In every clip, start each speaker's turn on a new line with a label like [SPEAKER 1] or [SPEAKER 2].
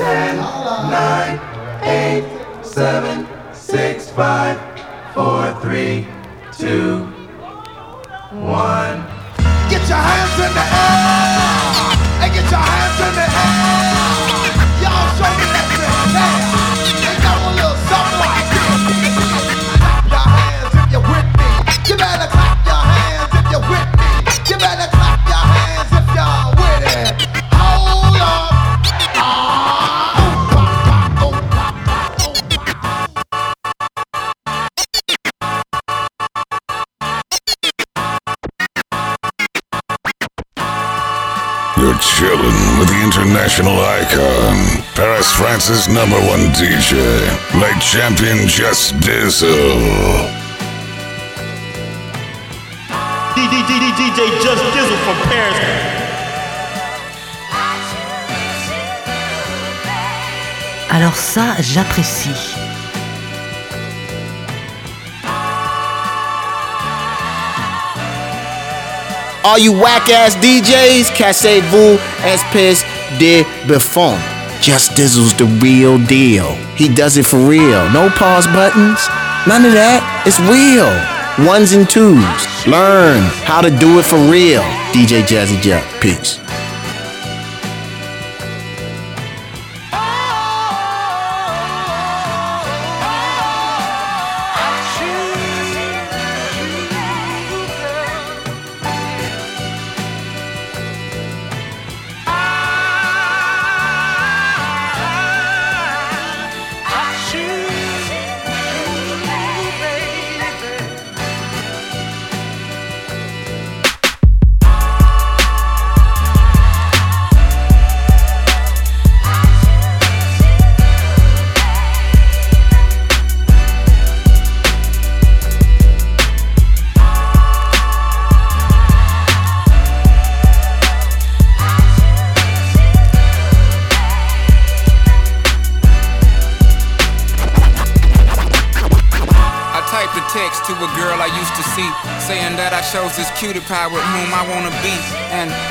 [SPEAKER 1] ten, nine, eight, seven, six, five, four, three, two, one.
[SPEAKER 2] Get your hands in the air!
[SPEAKER 3] International icon, Paris France's number one DJ, late champion Just Dizzle.
[SPEAKER 4] DJ Just Dizzle from Paris.
[SPEAKER 5] Alors ça, j'apprécie.
[SPEAKER 6] All you whack ass DJs, cassez-vous, espèce de buffon. Just Dizzle's the real deal. He does it for real. No pause buttons. None of that. It's real. Ones and twos. Learn how to do it for real. DJ Jazzy Jeff. Peace.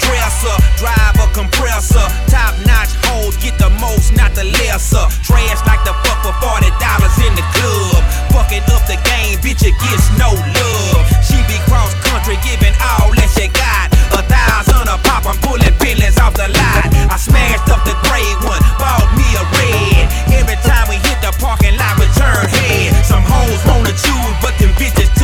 [SPEAKER 7] Dresser, drive a compressor. Top notch hoes get the most, not the lesser. Trash like the fuck for forty dollars in the club. Fucking up the game, bitch, it gets no love. She be cross country, giving all that she got. A thousand a pop, I'm pulling feelings off the lot. I smashed up the gray one, bought me a red. Every time we hit the parking lot, we turn head. Some hoes wanna choose, but them bitches too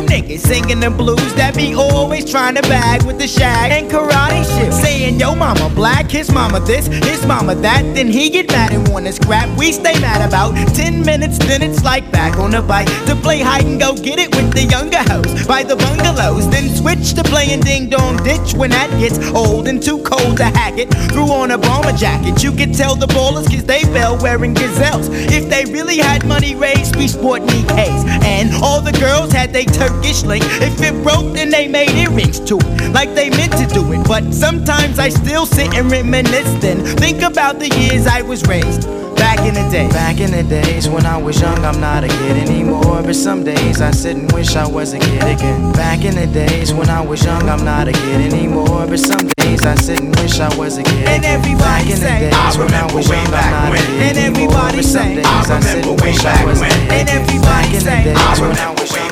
[SPEAKER 8] niggas singing the blues that be always trying to bag with the shag and karate shit. Saying, yo, mama black, his mama this, his mama that. Then he get mad and wanna scrap. We stay mad about 10 minutes, then it's like back on the bike to play hide and go get it with the younger hoes by the bungalows. Then switch to playing ding dong ditch when that gets old and too cold to hack it. Threw on a bomber jacket. You could tell the ballers cause they fell wearing gazelles. If they really had money raised, we sport Nikes. And all the girls had they Turkish link. If it broke, then they made earrings to it. Like they meant to do it. But sometimes I still sit and reminisce then. Think about the years I was raised. Back in the day.
[SPEAKER 9] Back in the days when I was young, I'm not a kid anymore. But some days I sit and wish I was a kid again. Back in the days when I was young, I'm not a kid anymore. But some days I sit and wish I was a kid.
[SPEAKER 8] And everybody
[SPEAKER 9] Back in the
[SPEAKER 8] say,
[SPEAKER 9] days
[SPEAKER 8] I
[SPEAKER 9] when I was
[SPEAKER 8] remember
[SPEAKER 9] young,
[SPEAKER 8] way back
[SPEAKER 9] I'm not
[SPEAKER 8] when.
[SPEAKER 9] a kid
[SPEAKER 8] And
[SPEAKER 9] anymore.
[SPEAKER 8] everybody
[SPEAKER 9] But some
[SPEAKER 8] say,
[SPEAKER 9] days
[SPEAKER 8] I
[SPEAKER 9] I sit
[SPEAKER 8] remember
[SPEAKER 9] and wish I
[SPEAKER 8] back
[SPEAKER 9] was a
[SPEAKER 8] when.
[SPEAKER 9] kid.
[SPEAKER 8] And everybody
[SPEAKER 9] Back in the
[SPEAKER 8] say,
[SPEAKER 9] days
[SPEAKER 8] I
[SPEAKER 9] when I
[SPEAKER 8] remember
[SPEAKER 9] was young,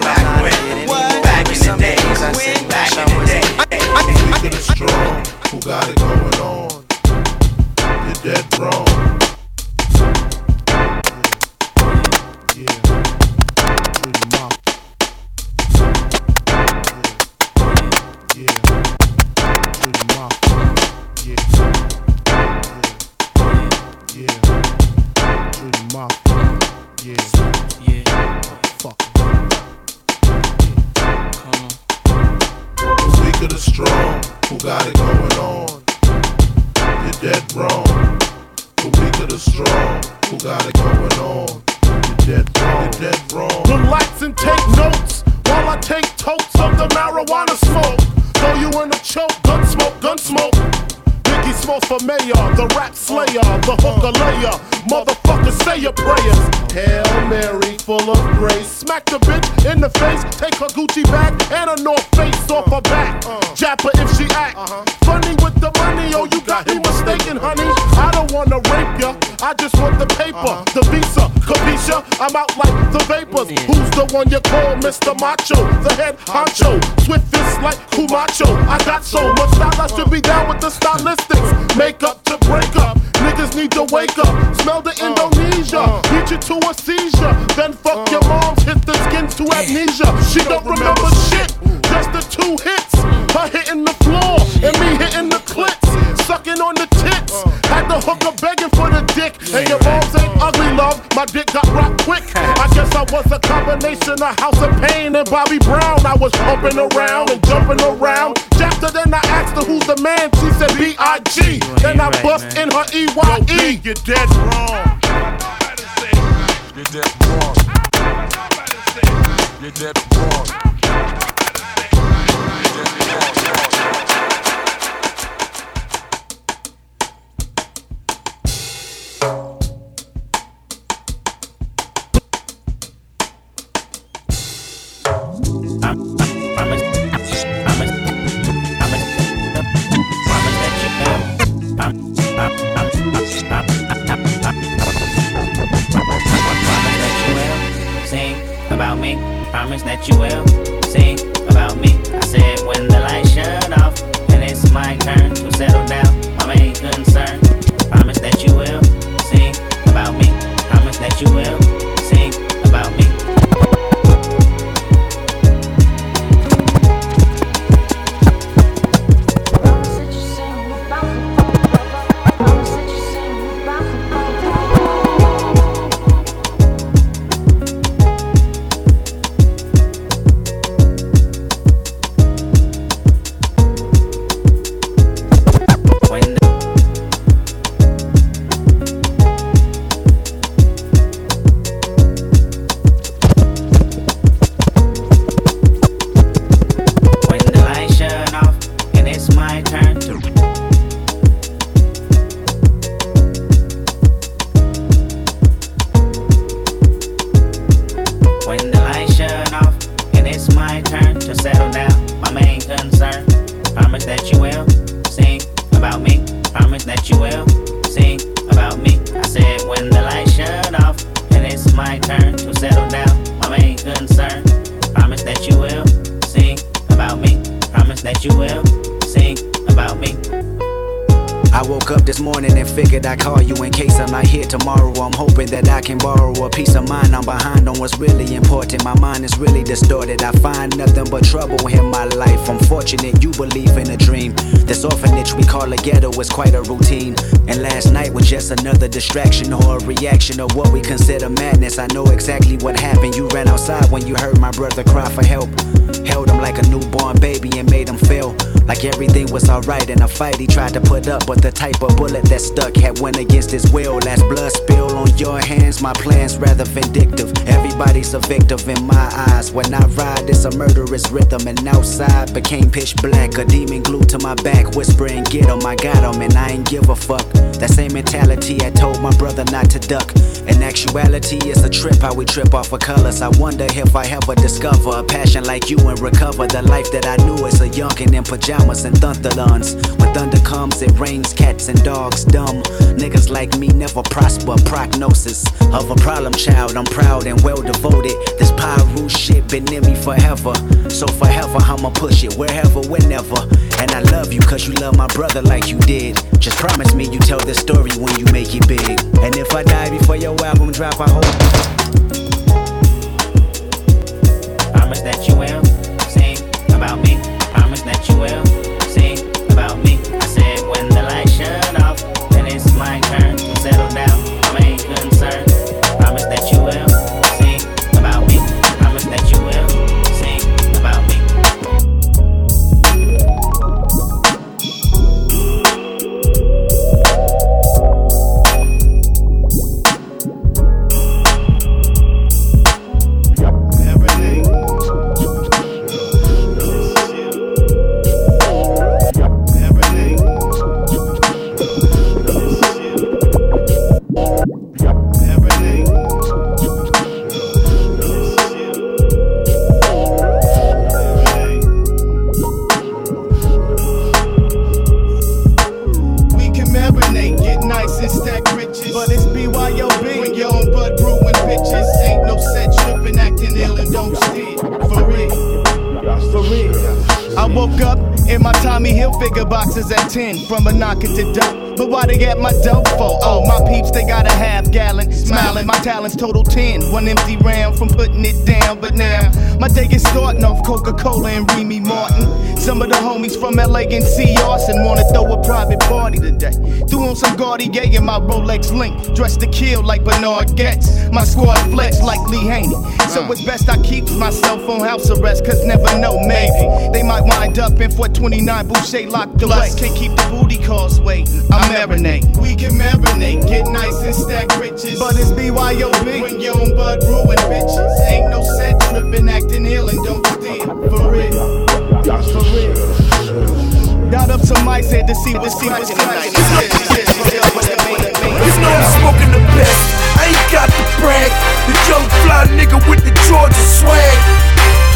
[SPEAKER 9] days I sit and wish I was a kid.
[SPEAKER 2] Weak and strong, who got it going on? You're dead wrong. Yeah, yeah. Yeah, yeah. Got it going on? You're dead wrong. The weak or the strong, who got it going on? You're dead wrong. You're dead wrong. Relax and take notes while I take totes of the marijuana For mayor, the rap slayer, the hooker layer. Motherfucker, say your prayers. Hail Mary, full of grace. Smack the bitch in the face, take her Gucci bag and a North Face off her back. Jap her if she act funny with the money. Oh, you got me mistaken, honey. I don't wanna rape ya, I just want the paper, uh-huh. the visa, capisha. I'm out like the vapors. Who's the one you call Mr. Macho? The head honcho, swift fist like Camacho. I got so much style, I should be down with the stylistics. Make up to break up. Niggas need to wake up. Smell the uh, Indonesia. Uh. Beat you to a seizure. Then fuck uh. your moms. Hit the skins to amnesia. She don't remember shit. Just the two hits. Her hitting the floor and me hitting the clits. Sucking on the tits. Had the hooker begging for the dick. And your moms ain't ugly, love. My dick got rocked quick. I guess I was a combination of House of Pain and Bobby Brown. I was humping around and jumping around. After then I asked her who's the man. She said B.I.G. Then I bust in her E-Y-E. You're dead wrong.
[SPEAKER 10] You're dead wrong. You're dead wrong.
[SPEAKER 11] Sing I
[SPEAKER 9] can borrow a piece of mind. I'm behind on what's really important. My mind is really distorted. I find nothing but trouble in my life. I'm fortunate you believe in a dream. This orphanage we call a ghetto is quite a routine. And last night was just another distraction or a reaction of what we consider madness. I know exactly what happened. You ran outside when you heard my brother cry for help. Held him like a newborn baby and made him feel like everything was alright in a fight he tried to put up. But the type of bullet that stuck had went against his will. Last blood spill on your hands, my plans rather vindictive. Everybody's a victim in my eyes. When I ride, it's a murderous rhythm. And outside became pitch black. A demon glued to my back, whispering, Get him, I got him, and I ain't give a fuck. That same mentality I told my brother not to duck. In actuality, it's a trip how we trip off of colors. I wonder if I ever discover a passion like you and recover the life that I knew as a youngin' in pajamas and thunderlons. When thunder comes, it rains cats and dogs dumb. Niggas like me never prosper. Prognosis of a problem child. I'm proud and well devoted. This pyro shit been in me forever. So forever, I'ma push it wherever, whenever. And I love you cause you love my brother like you did. Just promise me you tell the story when you make it big. And if I die before your album drop, I hope.
[SPEAKER 11] Promise that you will about me. My
[SPEAKER 12] dope for? Oh, my peeps, they got a half gallon. Smiling, my talents total 10. One empty round from putting it down. But now, my day is starting off Coca Cola and Remy Martin. Some of the homies from LA and see Arson wanna throw a private party today. Threw on some Cartier and my Rolex link. Dressed to kill like Bernhard Goetz. My squad flex like Lee Haney. So it's best I keep myself on house arrest, cause never know, maybe. They might wind up in 429 Boucher locked away. Can't keep the booty calls waiting. I marinate. We can marinate, get nice and stack riches. But it's BYOB. When your own bud ruin bitches. Ain't no set tripping, acting ill and don't steal. For real. For real. Got up to mics here to see what's cracking tonight.
[SPEAKER 13] You know I'm smoking the best. I ain't got to brag. The young fly nigga with the Georgia swag.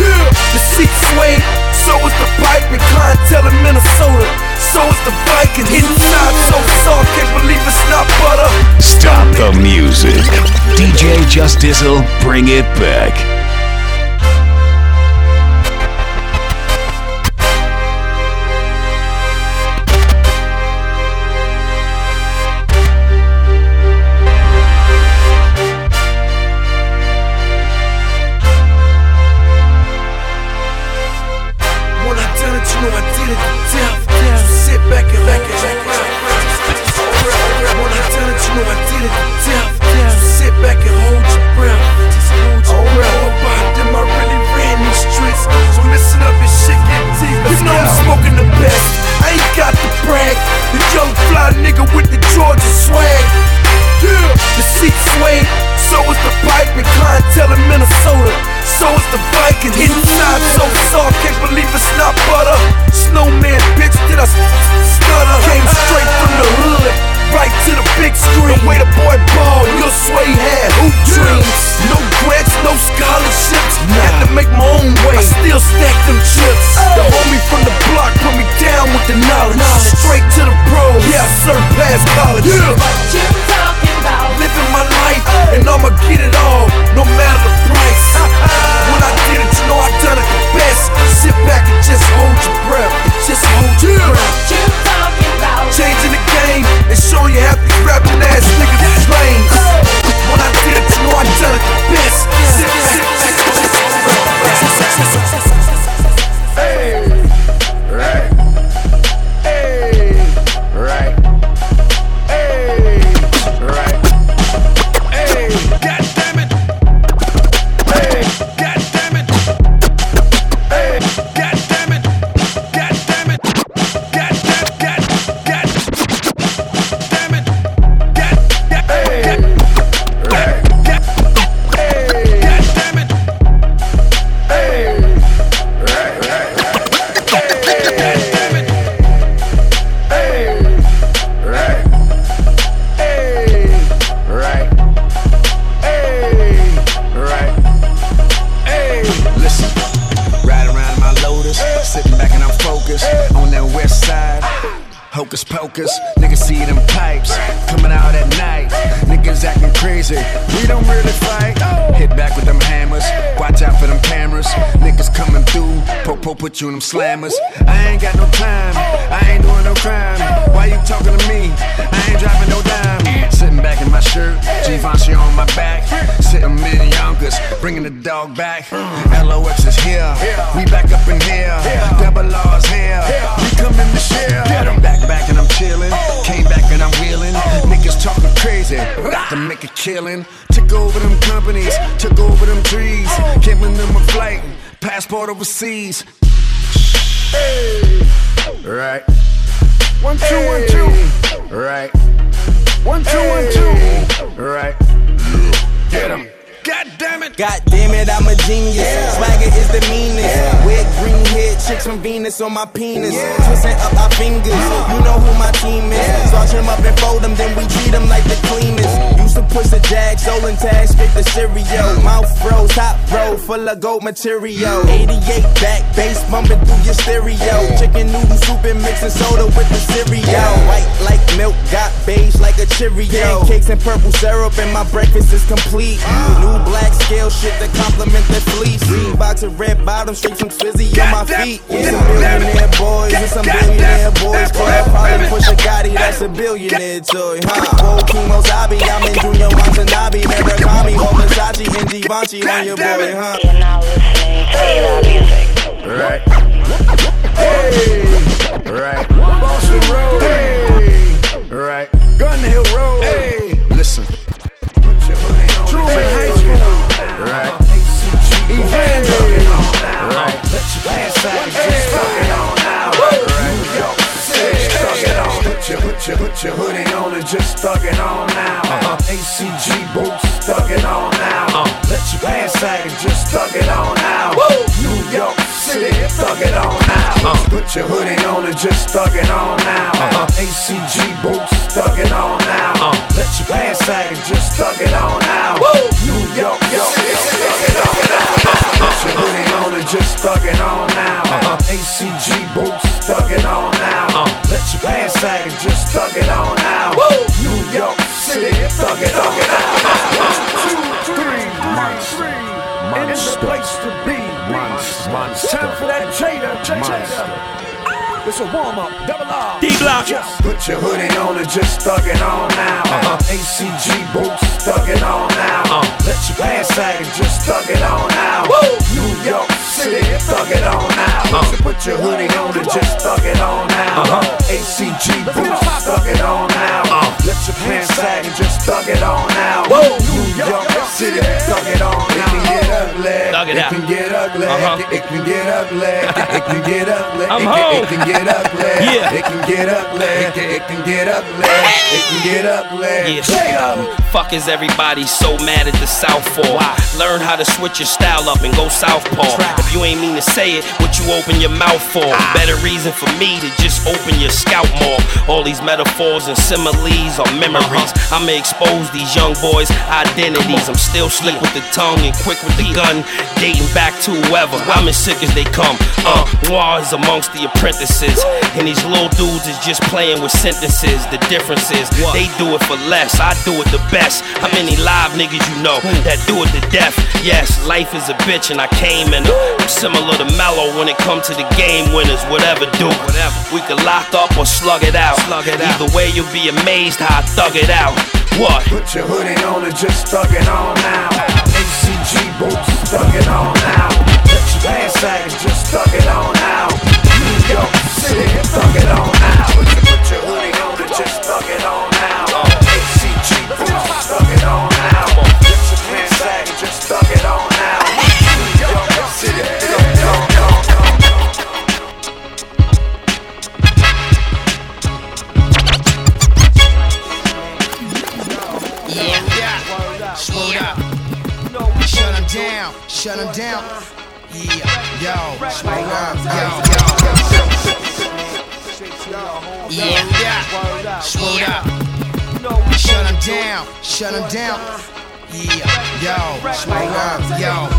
[SPEAKER 13] Yeah, the seat sway. So is the pipe and clientele in Minnesota. So is the Vikings. Inside so soft, can't believe it's not butter.
[SPEAKER 14] Stop the music. DJ Just Dizzle, bring it back.
[SPEAKER 13] Ain't got to brag. The young fly nigga with the Georgia swag. Yeah, the seat sway. So is the pipe and clientele in Minnesota. So is the Vikings. Inside so soft, can't believe it's not butter. Snowman, bitch, did I stutter? Came straight from the hood, right to the big screen. The way the boy ball, you'll swear he had hoop dreams. No grants, no scholarships. Had to make my own way. I still stack them chips. Oh. The homie from the block put me down with the knowledge. Straight to the pros. Yeah, I surpassed college. Yeah. What you talking about? Living my life, oh. and I'ma get it all, no matter the price. when I did it, you know I done it the best. Sit back and just hold your breath. Just hold your breath
[SPEAKER 15] on you, happy rapping ass niggas. Them
[SPEAKER 16] slammers. Chicks on my penis. Twisting up our fingers. You know who my team is. Starch them up and fold them, then we treat them like the cleanest. Used to push the jag, stolen tag, straight the stereo. Mouth froze, top bro, full of gold material. 88 back, bass bumping through your stereo. Chicken noodle soup and mixing soda with the cereal. White like milk, got beige like a Cheerio. Pancakes and purple syrup, and my breakfast is complete. Ah. New black scale shit that complement the fleece. Mm. Box of red bottoms, straight from Swizzy on my feet. Yeah, some billionaire boys and some billionaire boys. Club probably push a Gotti, that's a billionaire toy. Huh? Whoa, Kimo Sabi, I'm in Junya Watanabe. Never call me, or Versace and Givenchy on your boy, huh?
[SPEAKER 7] You're now listening to Ela Music.
[SPEAKER 15] Right. Hey. Right. Boston Road. Hey. Right. Gun Hill Road. Hey. Listen. Truman High School. Right. Evangeline. Right. Let your pants your hoodie on and just stuck it on now. Uh-huh. ACG boots. Stuck it on now. Uh-huh. Let your pants sag and just stuck it on now. New York City. Stuck it on now. Uh-huh. Put your hoodie on and just stuck it on now. Uh-huh. ACG boots. Stuck it on now. Uh-huh. Let your pants sag and just stuck it on now. New York, York, York, stuck it on now. Put your hoodie on and just stuck it on now. ACG boots. Stuck it on now. Let your pants sag and just stuck it on now. New York City. Stuck it on now. Two, three, monster. It's the place to be. Monster. Monster. Time for that Jada. Jada. It's a warm up, double R.
[SPEAKER 17] D Block.
[SPEAKER 15] Put your hoodie on and just stuck it on now. Uh-huh. Uh-huh. ACG boots, stuck it on now. Uh-huh. Let your pants sag and just stuck it on now. New York City, stuck it on now. Put your hoodie on and just stuck it on now. ACG boots, stuck it on now. Let your pants sag and just stuck it on now. New York City, stuck it on now. It can get ugly.
[SPEAKER 17] Thug it
[SPEAKER 15] It can get ugly.
[SPEAKER 17] Uh-huh.
[SPEAKER 15] It can get ugly. It can get ugly.
[SPEAKER 17] I'm home.
[SPEAKER 15] It can get ugly.
[SPEAKER 17] Yeah.
[SPEAKER 15] It can get ugly. It can, it can get ugly. It can get ugly.
[SPEAKER 18] Yeah. Fuck is everybody so mad at the South for? Learn how to switch your style up and go southpaw. If you ain't mean to say it, what you open your mouth for? Better reason for me to just open your scalp more. All these metaphors and similes are memories. I'ma expose these young boys' identities. I'm still slick with the tongue and quick with the gun, dating back to whoever. I'm as sick as they come. Uh, war is amongst the apprentices, and these little dudes is just playing with sentences. The difference is what? they do it for less, I do it the best. How many live niggas you know that do it to death? Yes, life is a bitch, and I came in. I'm similar to Mellow when it comes to the game winners. Whatever do, whatever. We could lock up or slug it out. Slug it Either way, you'll be amazed how I thug it out. What?
[SPEAKER 15] Put your hoodie on and just stuck it on now. ACG boots, stuck it on now. Let your pants sag and just stuck it on now. New York Stuck it on now. Put your, hoodie on and just stuck it on boots, stuck it on. Let your pants and just stuck it on York City.
[SPEAKER 8] Shut him down. Shut him down. Yeah, yo. Slow up. Yo, yo. Yeah, yeah. Slow up. Shut him down. Shut him down. Yeah, yo. Slow up. Yo.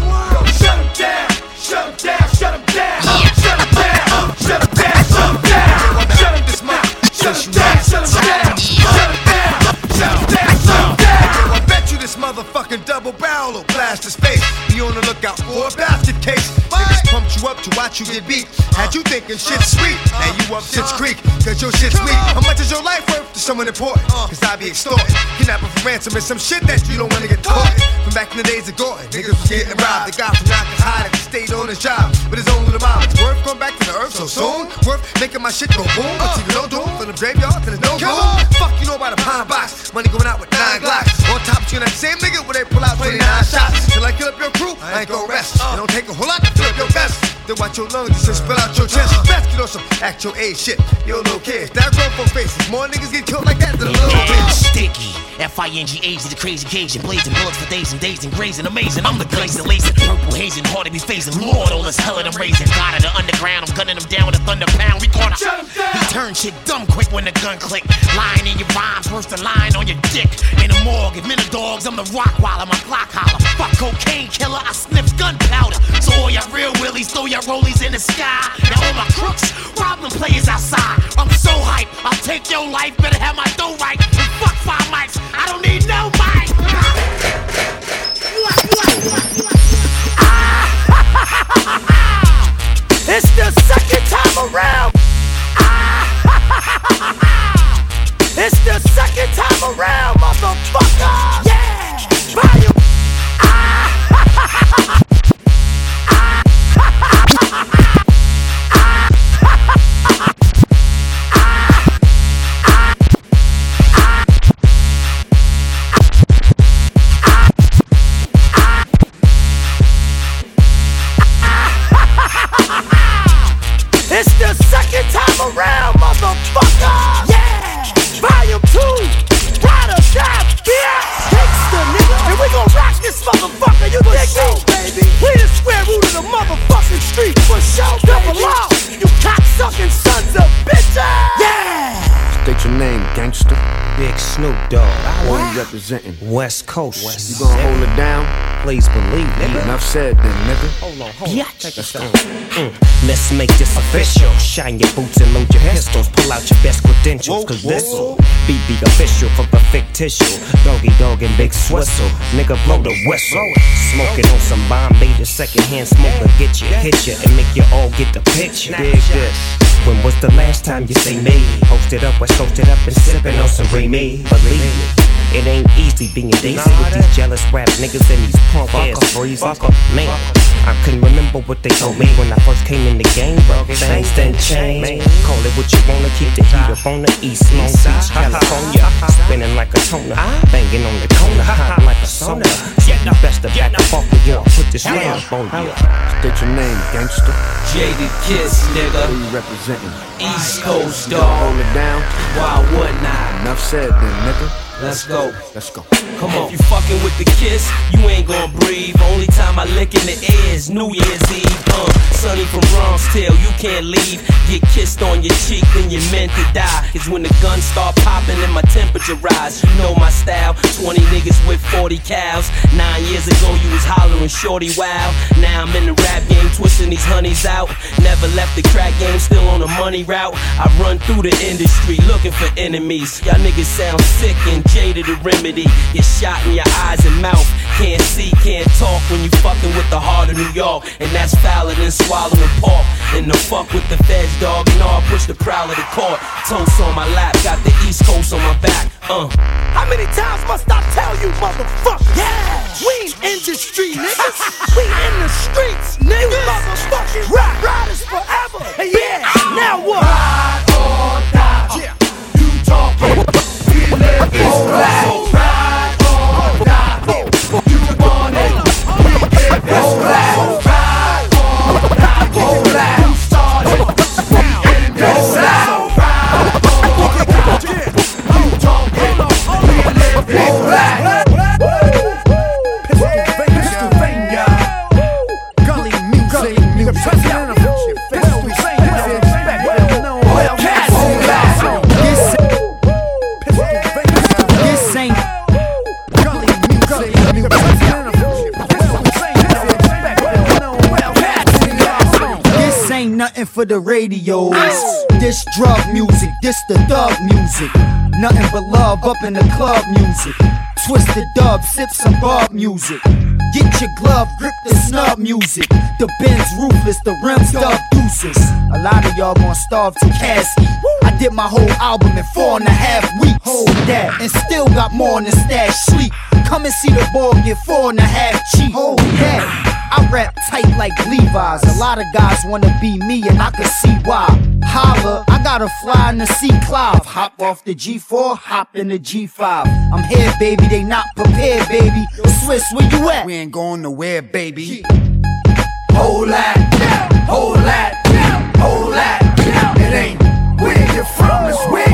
[SPEAKER 19] Shut him down, shut him down, shut him down, shut him down, shut him down, shut him down, shut him, shut
[SPEAKER 20] since you left.
[SPEAKER 19] Shut down, shut down, shut down. I bet you this motherfucking double barrel will blast his face. Be on the lookout for a basket case. Pumped you up to watch you get beat. Had you thinking shit's sweet. Now you up shit's uh. creek, cause your shit's weak. How much is your life worth to someone important? Uh. Cause I be extorted. Kidnapping for ransom is some shit that you don't wanna get uh. caught. From back in the days of Gordon, niggas was getting robbed. The guy from Knockers high that stayed on his job. but his own little mom. It's worth going back to the earth so soon. Worth making my shit go boom. But you no doom from the graveyard to the no room. Fuck you know about a pine box. Money going out with nine glocks. On top, of you that same nigga where they pull out 29 shots. Till I kill up your crew, I ain't gon' rest. It don't take a whole lot to fill up your vest. Then watch your lungs just spill out your chest. Best get on some actual age shit. Yo, little kids, that grown folk faces. More niggas get killed like that than a little bitch.
[SPEAKER 21] Sticky. F-I-N-G-H to the crazy cage Cajun. Blazing bullets for days and days and grazing. Amazing. I'm the glazing, lacing. Purple hazing. Hard to be phasing. Lord, all this hell that I'm raising. God of the underground. I'm gunning them down with a thunder pound. We gonna. He turn shit dumb quick when the gun click. Lying in your rhymes. Worse than lying on your dick. In the morgue. If men are dogs, I'm the rock while I'm a block holler. Fuck cocaine killer. I sniff gunpowder. So all y'all real willies throw your rollies in the sky. Now all my crooks rob them players outside. I'm so hype. I'll take your life. Better have my dough right. And fuck five mics. I don't need no
[SPEAKER 22] West
[SPEAKER 15] You gonna hold it down?
[SPEAKER 22] Please believe, nigga.
[SPEAKER 15] Enough said then, nigga.
[SPEAKER 22] Hold on, hold
[SPEAKER 21] Yeah.
[SPEAKER 22] on. Take a step. Mm. Let's make this official. Shine your boots and load your pistols. Pull out your best credentials, cause this'll be the official for the fictitious. Doggy dog and big swistle. Nigga, blow the whistle. Smoking on some Bombay, the secondhand smoker. Get you, hit you, and make you all get the picture. Dig this. When was the last time you say me? Posted up, West Coasted up and sipping on some Remy. Believe me. It ain't easy being a daisy with these jealous rap niggas and these punk ass breezy. Man, I couldn't remember what they told me when I first came in the game, bro. Things done changed. Call it what you wanna, keep the heat up on the east, Long Beach, California. Spinning like a toner, ah. banging on the corner, ah. hot like a sauna. Yeah, you best to back up off of you. Put this rap on you.
[SPEAKER 15] State your name, gangster.
[SPEAKER 18] Jadakiss, nigga.
[SPEAKER 15] Where you representing?
[SPEAKER 18] East Coast,
[SPEAKER 15] You gonna
[SPEAKER 18] dog.
[SPEAKER 15] hold it down?
[SPEAKER 18] Why wouldn't I?
[SPEAKER 15] Enough said then, nigga.
[SPEAKER 18] Let's go.
[SPEAKER 15] Let's go.
[SPEAKER 18] Come on.
[SPEAKER 17] If you fucking with the kiss, you ain't gonna breathe. Only time I lick in the air is New Year's Eve. Uh, Sonny from Bronx Tale, you can't leave. Get kissed on your cheek, then you're meant to die. Is when the guns start popping and my temperature rise. You know my style. 20 niggas with 40 cows. Nine years ago, you was hollering shorty wow. Now I'm in the rap game, twisting these honeys out. Never left the crack game, still on the money route. I run through the industry looking for enemies. Y'all niggas sound sick and jaded to remedy. Get shot in your eyes and mouth. Can't see, can't talk when you fucking with the heart of New York. And that's fouler than swallowing pork. And the fuck with the feds, dog. And all push the prowler to court. Toast on my lap, got the East Coast on my back. Uh.
[SPEAKER 23] How many times must I tell you, motherfucker? Yeah! We industry, niggas. we in the streets, niggas. You motherfucking rap riders forever. Hey, yeah, now what? Ride or die. Yeah. You talking, we live
[SPEAKER 1] for the radios. This drug music, this the thug music. Nothing but love up in the club music. Twist the dub, sip some bub music. Get your glove, grip the snub music. The Benz ruthless, the rims dub deuces. A lot of y'all gon' starve to casket. I did my whole album in four and a half weeks. Hold that, and still got more in the stash sleep. Come and see the ball get four and a half cheap. Hold that. I rap tight like Levi's. A lot of guys wanna be me, and I can see why. Holla, I gotta fly in the C Clive. Hop off the G4, hop in the G5. I'm here, baby, they not prepared, baby. Swiss, where you at? We ain't going nowhere, baby.
[SPEAKER 12] Hold that, hold that, hold that. It ain't where you're from, it's where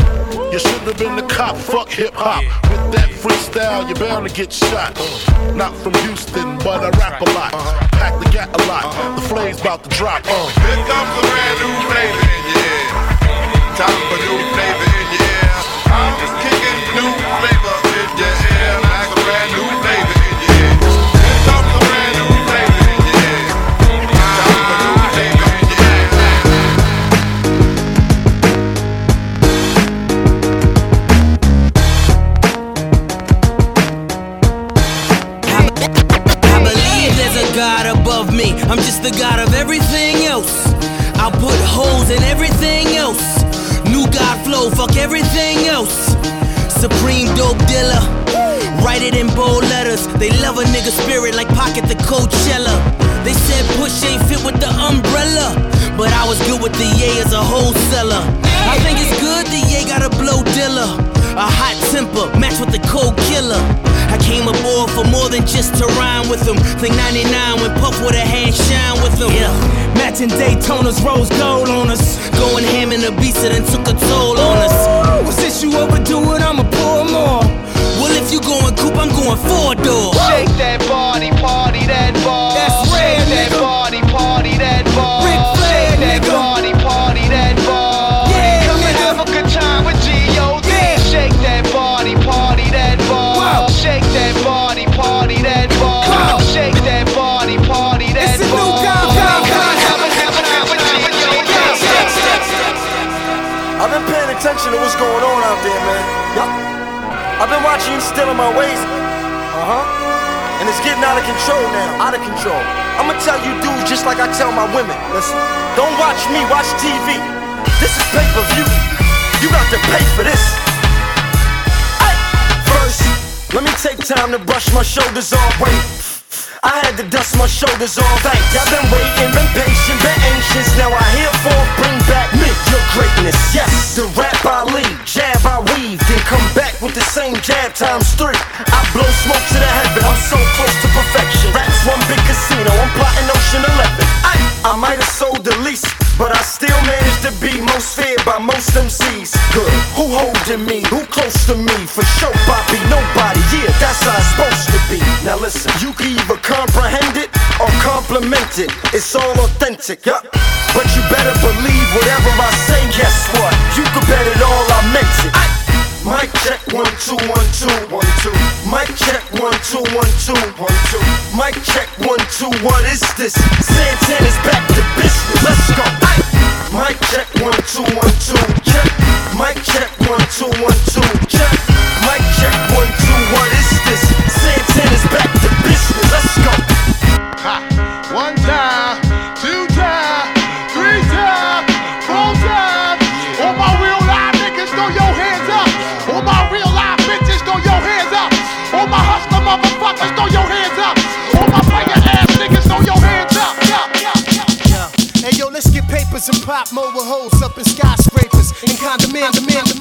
[SPEAKER 2] You should have been the cop, fuck hip hop. With that freestyle, you're bound to get shot. Not from Houston, but I rap a lot. Pack the gat a lot. The flame's about to drop. Uh.
[SPEAKER 12] Here comes a brand new your ear. Time for new
[SPEAKER 17] Write it in bold letters. They love a nigga spirit like Pocket the Coachella. They said push ain't fit with the umbrella. But I was good with the Ye as a wholesaler. I think it's good the Ye got a blow dealer. A hot temper, match with the cold killer. I came aboard for more than just to rhyme with them. Think 99 when Puff with a hand shine with them. Yeah. Matching Daytona's rose gold on us. Going ham in the beast that done took a toll on us. Well, since you overdo it, I'ma pour more. Well, if you going coupe, I'm going four door.
[SPEAKER 12] Shake that body, party that ball.
[SPEAKER 17] That's
[SPEAKER 12] Shake
[SPEAKER 17] rare,
[SPEAKER 12] that
[SPEAKER 17] nigga.
[SPEAKER 12] body, party that ball.
[SPEAKER 17] Ric Flair,
[SPEAKER 12] Shake that
[SPEAKER 17] nigga.
[SPEAKER 12] body, party that ball.
[SPEAKER 17] Yeah,
[SPEAKER 12] Come and
[SPEAKER 17] nigga.
[SPEAKER 12] have a good time with G.O.D.
[SPEAKER 17] Yeah.
[SPEAKER 12] Shake that body, party that ball.
[SPEAKER 17] Wow.
[SPEAKER 12] Shake that body, party that ball. Shake that body, party that
[SPEAKER 17] It's a new
[SPEAKER 12] ball.
[SPEAKER 17] guy, guy, guy.
[SPEAKER 12] have a- have a- have a G.O.D.
[SPEAKER 23] I've been paying attention to what's going on out there, man. Yup. I've been watching you still in my ways. Uh huh. And it's getting out of control now. Out of control. I'ma tell you dudes just like I tell my women. Listen, don't watch me, watch TV. This is pay per view. You got to pay for this. Ay. First, let me take time to brush my shoulders off. Wait. I had to dust my shoulders off. Thank y'all been waiting, been patient, been anxious. Now I herefore bring back me, your greatness. Yes, the rap I lead, jab I weave, then come back with the same jab times three. I blow smoke to the heaven, I'm so close to perfection. Rap's one big casino, I'm plotting Ocean 11. I, I might have sold the least, but I still managed to be most feared by most MCs. Good, who holding me? Who close to me? For sure, Bobby, nobody. Yeah, that's how it's supposed to be. Now listen, you can either comprehend it or compliment it. It's all authentic, yup. But you better believe whatever I say. Guess what? You could bet it all I meant it. Mic check one two one two one two. Mic check one two one two one two. Mic check one two. What is this? Santana's back to business. Let's go. Mic check one two one two. Check. Mic check one two one
[SPEAKER 12] pop mobile hoes up in skyscrapers
[SPEAKER 1] and condominiums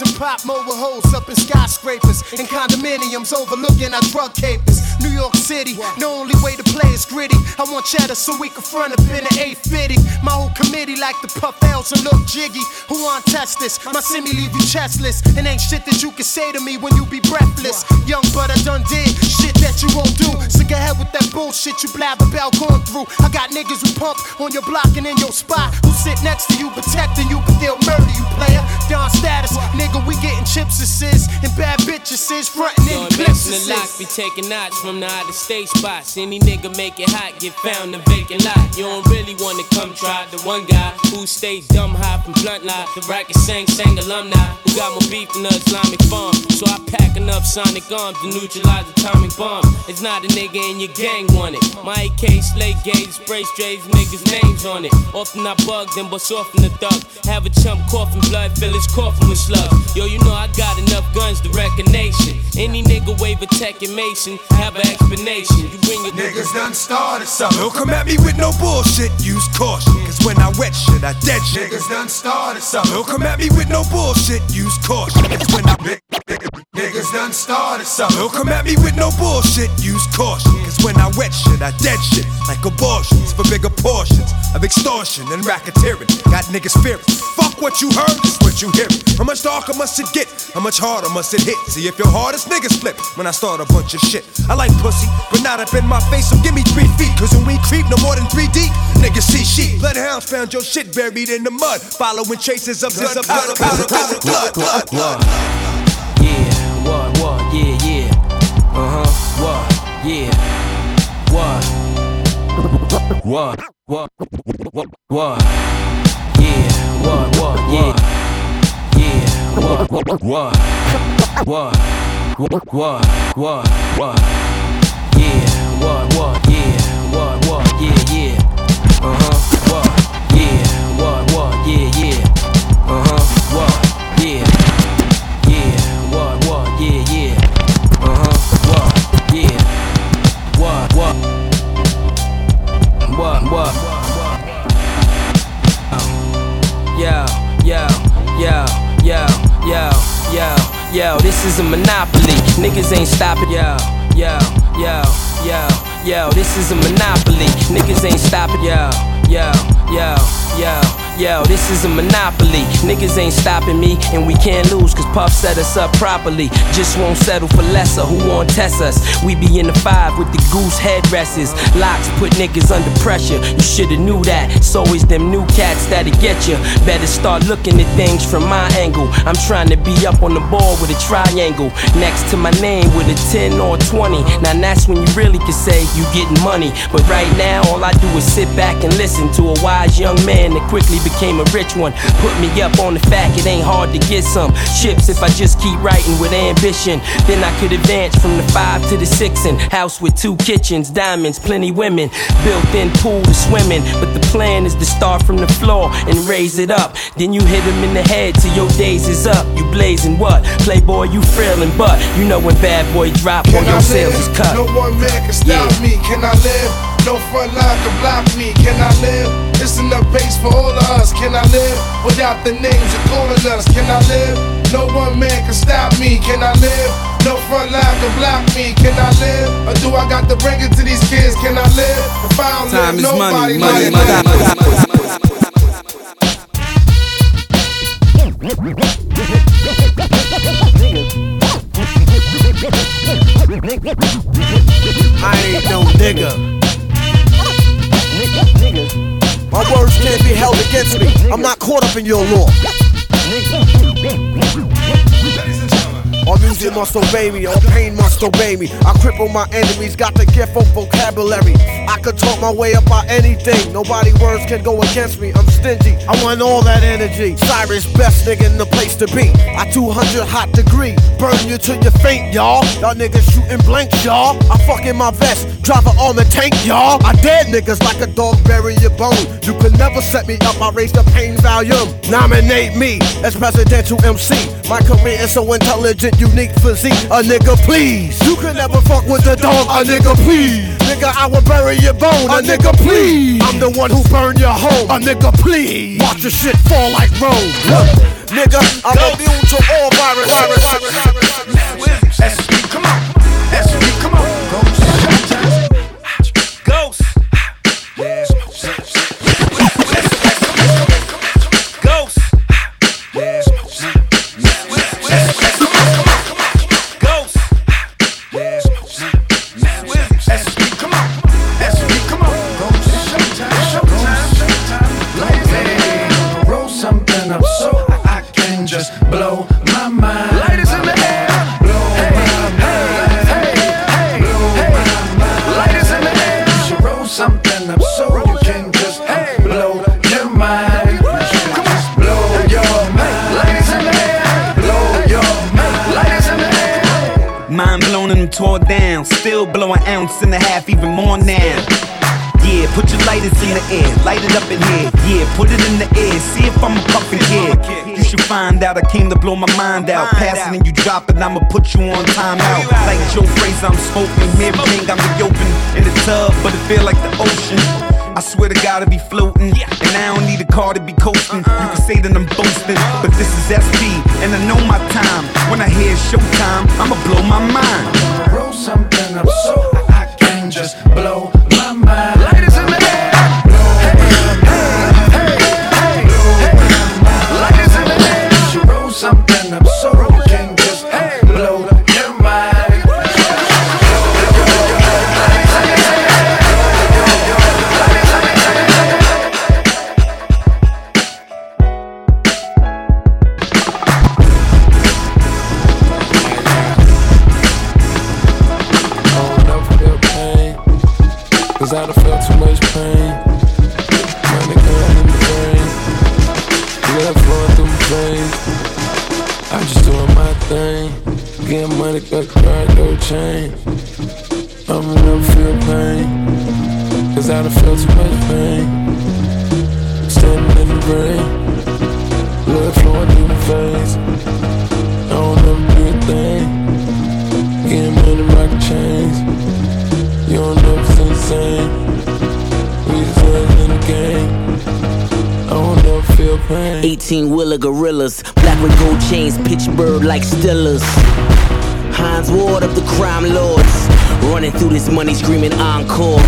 [SPEAKER 24] pop mobile hoes up in skyscrapers and condominiums overlooking our drug capers. New York City, the only way to play is gritty. I want cheddar so we can front up in an 850. My whole committee like the puff L's and look jiggy. Who want test this? My semi leave you chestless. And ain't shit that you can say to me when you be breathless. Young but I done did shit that you won't do. So go ahead with that bullshit you blab about going through. I got niggas who pump on your block and in your spot. Who sit next to you, protecting you, but they'll murder you, player. Down status, nigga, we getting chips assists and bad bitches frontin' in clips
[SPEAKER 17] in the lock, be taking knots from the out of state spots. Any nigga make it hot, get found in vacant lot. You don't really wanna come try the one guy who stays dumb high from blunt lie. The racket sang sang alumni who got more beef than the Islamic farm. So I pack enough sonic arms to neutralize atomic bombs. It's not a nigga in your gang want it. My AK slay gauge, spray strays, niggas names on it. Often I bug, then bust off in the thug. Have a chump coughing blood, fill his coffin with slugs. Yo, you know I got enough guns to wreck a nation. Any nigga wave a tech and mason, have an explanation. You bring your
[SPEAKER 19] Niggas done started something. Don't come at me with no bullshit, use caution. Cause when I wet shit, I dead shit. Niggas done started something. Don't come at me with no bullshit, use caution. Cause when I Niggas done started something. Don't come at me with no bullshit, use caution. Cause when I wet shit, I dead shit. Like abortions for bigger portions of extortion and racketeering. Got niggas fearing. Fuck what you heard, is what you hear. How much darker must it get? How much harder must it hit? See if your hardest niggas flip when I start a bunch of shit. I like pussy, but not up in my face, so give me three feet. Cause when we creep no more than three deep, niggas see sheep. Bloodhounds found your shit buried in the mud. Following traces of blood, powder, powder, powder, blood, blood, blood.
[SPEAKER 17] Yeah, what, what, yeah, yeah. Uh huh, what, yeah. What? What, what, what, what? Yeah, what, what, yeah. Yeah, what, what, what? What, what? Yeah, what, what, yeah. What, what, yeah, yeah. Uh huh, what? Yeah, what, what, yeah, yeah. Uh huh, what? Yeah. Yeah, what, what, yeah, yeah. Uh huh, what, yeah. What, what, what, what. Yo, yo, yo, yo, yo, yo. This is a monopoly. Niggas ain't stopping. Yo, yo, yo, yo, yo. This is a monopoly. Niggas ain't stopping. Yo, yo, yo, yo. Yo, this is a monopoly. Niggas ain't stopping me, and we can't lose, cause Puff set us up properly. Just won't settle for lesser, who won't test us? We be in the five with the goose headrests. LOX put niggas under pressure. You shoulda knew that. It's always them new cats that'll get you. Better start looking at things from my angle. I'm trying to be up on the board with a triangle next to my name with a 10 or 20. Now that's when you really can say you getting money. But right now, all I do is sit back and listen to a wise young man that quickly became a rich one. Put me up on the fact it ain't hard to get some chips if I just keep writing with ambition. Then I could advance from the five to the six and house with two kitchens, diamonds, plenty women, built-in pool to swimming. But the plan is to start from the floor and raise it up. Then you hit him in the head till your days is up. You blazing what? Playboy, you frilling, but you know when bad boy drop
[SPEAKER 2] Can I
[SPEAKER 17] your sales is cut.
[SPEAKER 2] No one man can stop
[SPEAKER 17] Yeah.
[SPEAKER 2] me. Can I live? No front line can block me. Can I live? It's enough base for all of us. Can I live without the names you're calling us? Can I live? No one man can stop me. Can I live? No front line can block me. Can I live? Or do I got to bring it to these kids? Can I live? If I don't
[SPEAKER 25] Time
[SPEAKER 2] live,
[SPEAKER 25] is money,
[SPEAKER 2] nobody
[SPEAKER 25] money,
[SPEAKER 2] live.
[SPEAKER 25] money,
[SPEAKER 23] I ain't no nigga. My words can't be held against me. I'm not caught up in your law. All music must obey me, all pain must obey me. I cripple my enemies, got the gift of vocabulary. I could talk my way about anything. Nobody words can go against me. I'm stingy. I want all that energy. Osirus, best nigga in the place to be. I 200 hot degree, burn you till you faint, y'all. Y'all niggas shooting blanks, y'all. I fuck in my vest, drive an armored tank, y'all. I dead niggas like a dog bury your bone. You could never set me up. I raise the pain volume. Nominate me as presidential MC. My career is so intelligent, unique physique. A nigga, please. You could never fuck with the dog. A nigga, please. Nigga, I will bury your bone. A nigga, please. I'm the one who burned your home. A nigga, please. Watch the shit fall like Rome. Look. Nigga, I'm immune to all virus. virus, virus, virus.
[SPEAKER 26] Down. Still blow an ounce and a half, even more now. Yeah, put your lighters in the air, light it up in here. Yeah, put it in the air, see if I'm a puffin' kid. You should find out I came to blow my mind out. Passing and you drop it, I'ma put you on timeout. Like Joe Frazier, I'm smoking. Everything I'm the in the tub, but it feel like the ocean. I swear to God, I be floating, and I don't need a car to be coasting. You can say that I'm boasting, but this is SP, and I know my time. When I hear showtime, I'ma blow my mind.
[SPEAKER 27] Roll something up so I can just blow
[SPEAKER 28] change. I'ma never feel pain. Cause I done felt too much pain. Standing in the rain. Blood flowing through my veins. I don't never do a thing. Getting money, rock chains. You don't know it's insane. We just in the game. I don't never feel pain.
[SPEAKER 17] 18 wheeler gorillas, black with gold chains, Pittsburgh like Steelers. Hines Ward of the crime lords, running through this money screaming encore.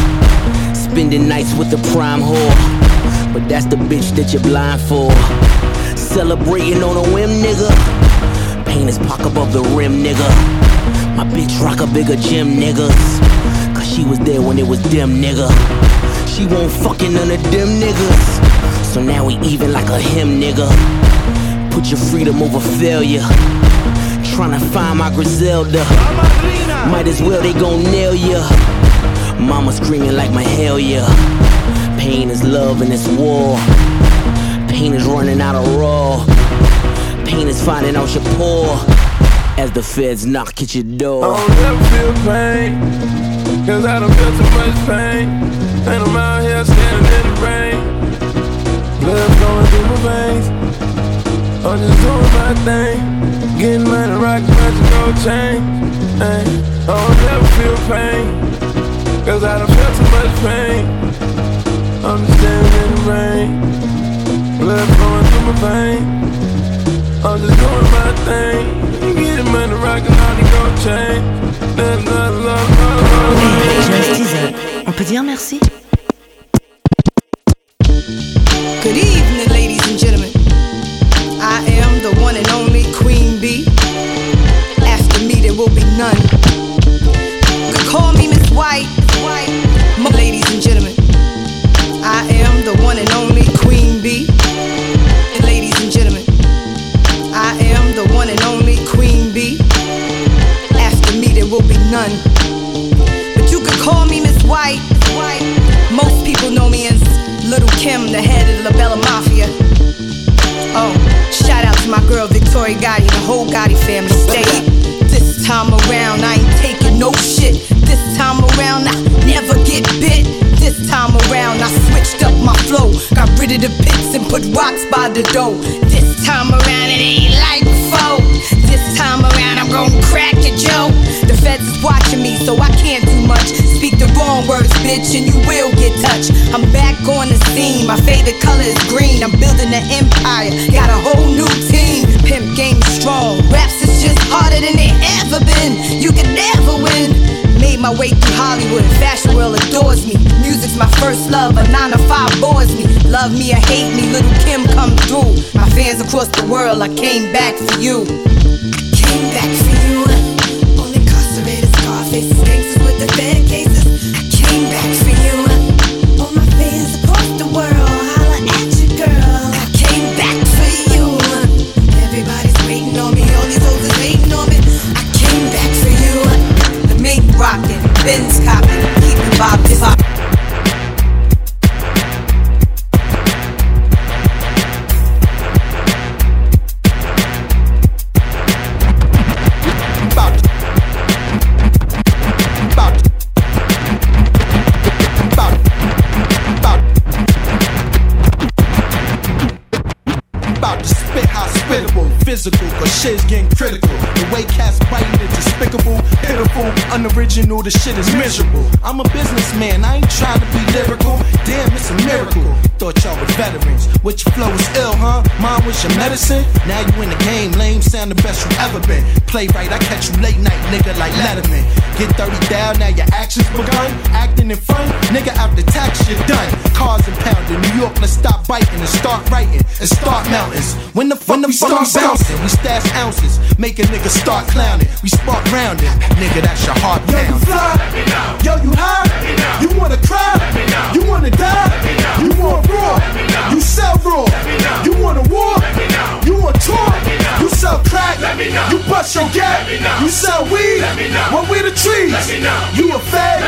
[SPEAKER 17] Spending nights with the prime whore, but that's the bitch that you're blind for. Celebrating on a whim, nigga. Pain is Pac above the rim, nigga. My bitch rock a bigger gym, niggas. Cause she was there when it was dim, nigga. She won't fucking none of them niggas. So now we even like a him, nigga. Put your freedom over failure. Tryna find my Griselda. Might as well they gon' nail ya. Mama screaming like my hell yeah. Pain is love and it's war. Pain is running out of raw. Pain is finding out you're poor. As the feds knock at your door.
[SPEAKER 28] I don't never feel pain. Cause I don't feel too much pain. And I'm out here standing gold chain. Ay, I don't never feel pain. Cause I don't feel too much pain. I'm just standing in the rain. Blood flowing through my veins. I'm just doing my thing. Getting money, rockin' all gold. Love, love, love, love, love.
[SPEAKER 29] On peut dire merci you.
[SPEAKER 30] Physical, cause shit's getting critical. The way cats biting is despicable, pitiful, unoriginal, the shit is miserable. I'm a businessman, I ain't trying to be lyrical. Damn, it's a miracle. Thought y'all were veterans. Which flow is ill, huh? Mine was your medicine. Now you in the game, lame, sound the best you ever been. Playwright, I catch you late night, nigga, like Letterman. Get 30 down, now your actions begun. Acting in front, nigga, after tax, you're done. Cars impounded, New York, let's stop biting and start writing and start mountains. When the fuck we start bouncing, we stash ounces, make a nigga start clowning. We spark rounding, nigga, that's your heart
[SPEAKER 12] Yo, you
[SPEAKER 30] pounding.
[SPEAKER 12] fly? Yo, you high? You wanna cry? You wanna die? You want raw? You sell raw? You want a war? You want tour? You sell crack? You bust your gap? You sell weed? Well, we the trees. You a fag?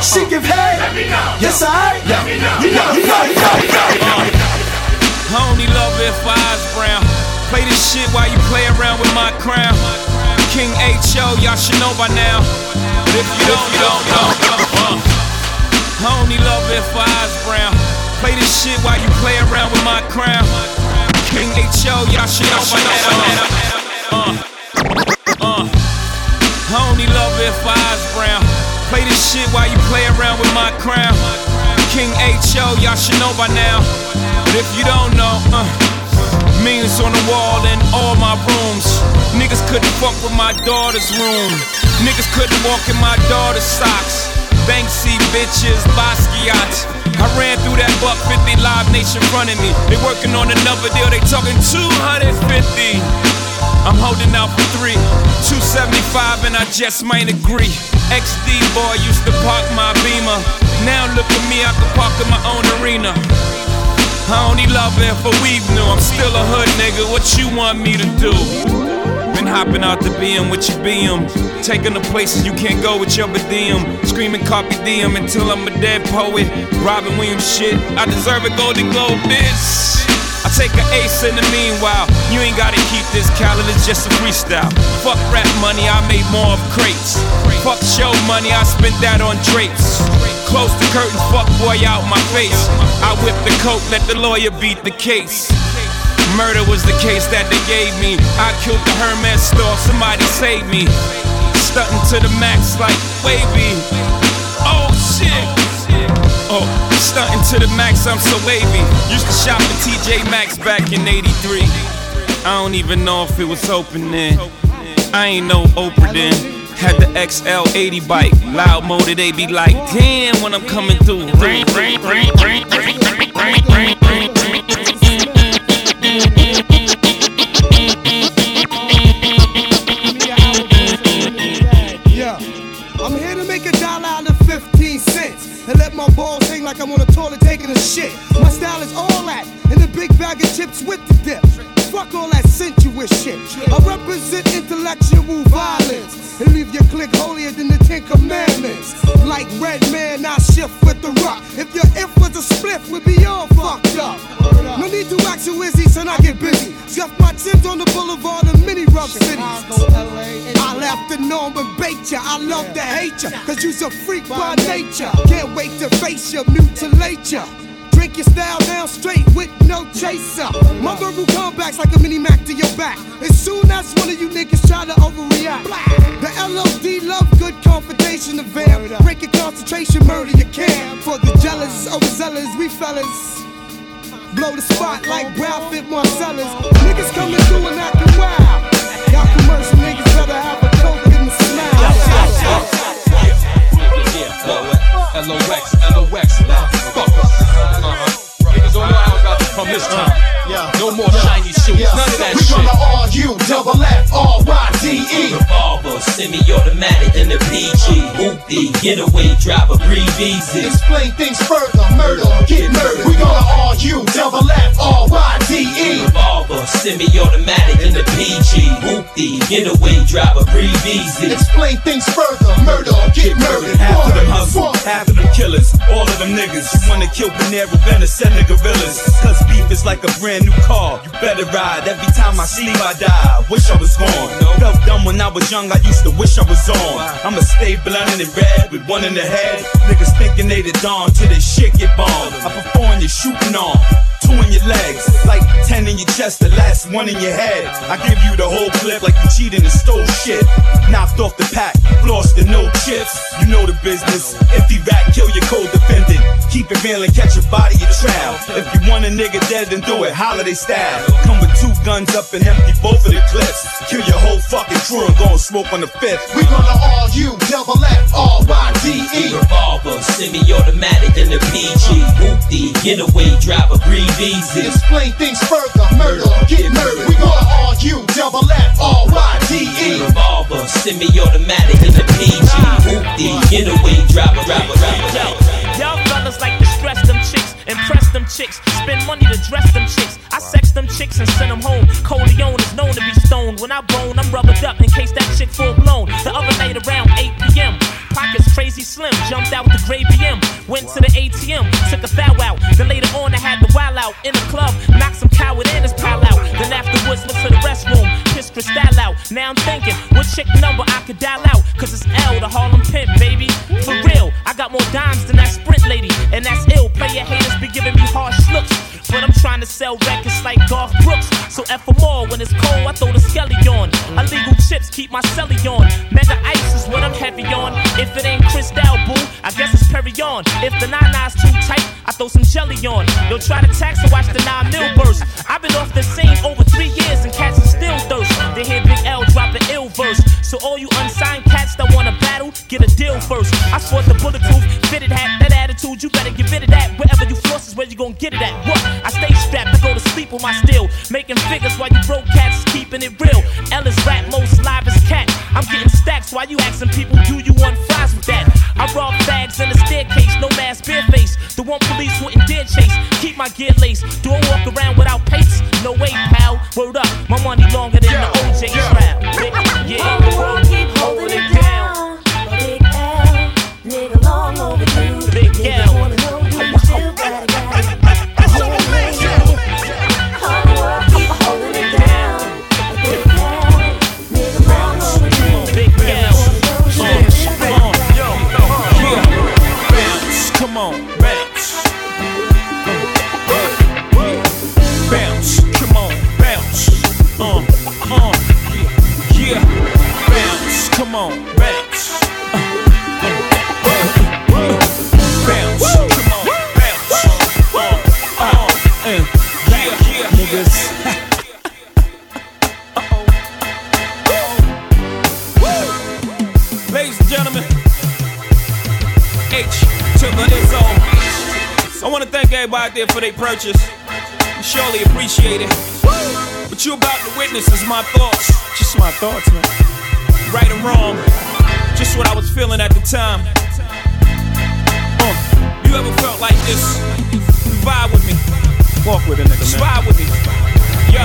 [SPEAKER 12] She give head? Yes, I. You know, you know, you know, you know.
[SPEAKER 31] I only love it if eyes brown. Play this shit while you play around with my crown. King H.O., y'all should know by now. But if you don't, you don't know. Uh, I only love it if eyes brown. Play this shit while you play around with my crown. King H.O., y'all should know by now. Uh, uh, I only love it if eyes brown. Play this shit while you play around with my crown. King H.O., y'all should know by now. But if you don't know, uh, millions on the wall in all my rooms. Niggas couldn't fuck with my daughter's room. Niggas couldn't walk in my daughter's socks. Banksy bitches, Basquiat. I ran through that buck 50 live nation of me. They working on another deal, they talking 250. I'm holding out for three, 275, and I just might agree. XD boy used to park my beamer. Now look at me, I can park in my own arena. I only love it for weave new. I'm still a hood nigga. What you want me to do? Been hopping out the BM with your BM. Taking the places you can't go with your BDM. Screaming copy DM until I'm a dead poet. Robin Williams shit. I deserve a Golden Globe, bitch. I take an ace in the meanwhile. You ain't gotta keep this calendar, it's just a freestyle. Fuck rap money, I made more of crates. Fuck show money, I spent that on drapes. Close the curtains, fuck boy out my face. I whip the coat, let the lawyer beat the case. Murder was the case that they gave me. I killed the Hermes store, somebody save me. Stunting to the max like wavy. Oh shit. Oh, stunting to the max, I'm so wavy. Used to shop at TJ Maxx back in 83. I don't even know if it was open then. I ain't no Oprah then. Had the XL80 bike, loud motor, they be like, damn when I'm coming through.
[SPEAKER 23] Like I'm on a toilet taking a shit. My style is all that, and the big bag of chips with the dip. Fuck all that sensuous shit. I represent intellectual violence and leave your clique holier than the Ten Commandments. Like Redman, I shift with the rock. If your if was a split, we'd be all fucked up. No need to act too easy, son, I get busy. Scuff my chins on the boulevard of many rough cities. I left the norm and bait ya. I love to hate ya, cause you's a freak by nature. Can't wait to face ya, mutilate ya. Drink your style down straight with no chaser. My verbal comebacks like a mini Mac to your back. As soon as one of you niggas try to overreact, the LOD love good confrontation. station the van. Break your concentration, murder your camp. For the jealous, overzealous, we fellas. Blow the spot like Brown Fit Marcellus. Niggas coming through and acting wild. Y'all commercial niggas better have a coke and a smile.
[SPEAKER 31] LOX, LOX, uh-huh. know how I'm about to come this time. No more shiny shoes, none of that shit.
[SPEAKER 12] we
[SPEAKER 31] shit.
[SPEAKER 12] gonna argue, double F, R-Y-D-E.
[SPEAKER 32] Revolver, semi-automatic in the PG. Hoopty, getaway driver, breathe easy.
[SPEAKER 12] Explain things further, murder, get murdered. We gonna argue, double F, R-Y-D-E.
[SPEAKER 32] Revolver, semi-automatic in the PG. Hoopty, getaway driver, breathe easy.
[SPEAKER 12] Explain things further, murder, get murdered.
[SPEAKER 26] Half of them hustle, half of them killers, all of them niggas You wanna kill Panera Bread and the gorillas. Cause beef is like a brand new car, you better ride. Every time I sleep, I die. Wish I was gone. Felt dumb when I was young, I used to wish I was on. I'ma stay blunted and red with one in the head. Niggas thinking they the dawn till this shit get bombed. I perform your shooting on. Two in your legs, like ten in your chest, the last one in your head. I give you the whole clip like you cheated and stole shit. Knocked off the pack, lost the no chips. You know the business. If he rat, kill your co-defendant. Keep it real and catch a body of trial. If you want a nigga dead, then do it holiday style. Come with two guns up and empty both of the clips. Kill your whole fucking crew and go and smoke on the fifth.
[SPEAKER 12] We gonna all you double F, R-Y-D-E.
[SPEAKER 32] Revolver, semi-automatic in the PG. Hoopty, getaway driver, breathe easy.
[SPEAKER 12] Explain things further, murder, get murdered. We gonna argue, double F, R-Y-D-E.
[SPEAKER 32] Revolver, semi-automatic in the PG. Hoopty, getaway driver, driver, driver, driver.
[SPEAKER 33] Y'all fellas like to stress them chicks, impress them chicks, spend money to dress them chicks. I sex them chicks and send them home. Corleone is known to be stoned. When I bone, I'm rubbered up in case that chick full blown. The other night around 8 p.m. Crazy slim, jumped out with the gray BM. Went to the ATM, took a thou out. Then later on, I had the wild out in the club, knocked some coward and his pal out. Then afterwards, went to the restroom, pissed Cristal out. Now I'm thinking, what chick number I could dial out? Cause it's L, the Harlem Pimp, baby. For real, I got more dimes than that Sprint lady, and that's ill. Player haters be giving me harsh looks. But I'm trying to sell records like Garth Brooks. So F for more, when it's cold, I throw the skelly on. Illegal chips keep my celly on. Mega ice is what I'm heavy on. If it ain't Cristal, boo, I guess it's Pérignon. If the nine nine's too tight, I throw some jelly on. They'll try to tax and watch the nine mil burst. I've been off the scene over three years and cats are still thirst. They hear Big L drop an ill verse. So all you unsigned that wanna battle, get a deal first. I sport the bulletproof, fitted hat, that attitude, you better get rid of that. Wherever you floss is where you gon' get it at. What? I stay strapped, I go to sleep with my steel. Making figures while you broke cats keeping it real. Ellis rap most live as cat. I'm getting stacks while you asking people, do you want fries with that? I rob bags in a staircase, no mask, bare face. The one police wouldn't dare chase. Keep my gear laced. Do I walk around without pace? No way, pal. Word up, my money longer than the OJ trial. Big, yeah.
[SPEAKER 31] thoughts, man. Right or wrong, just what I was feeling at the time. Uh, you ever felt like this? Vibe with me. Walk with a nigga, man. Vibe with me. Yo,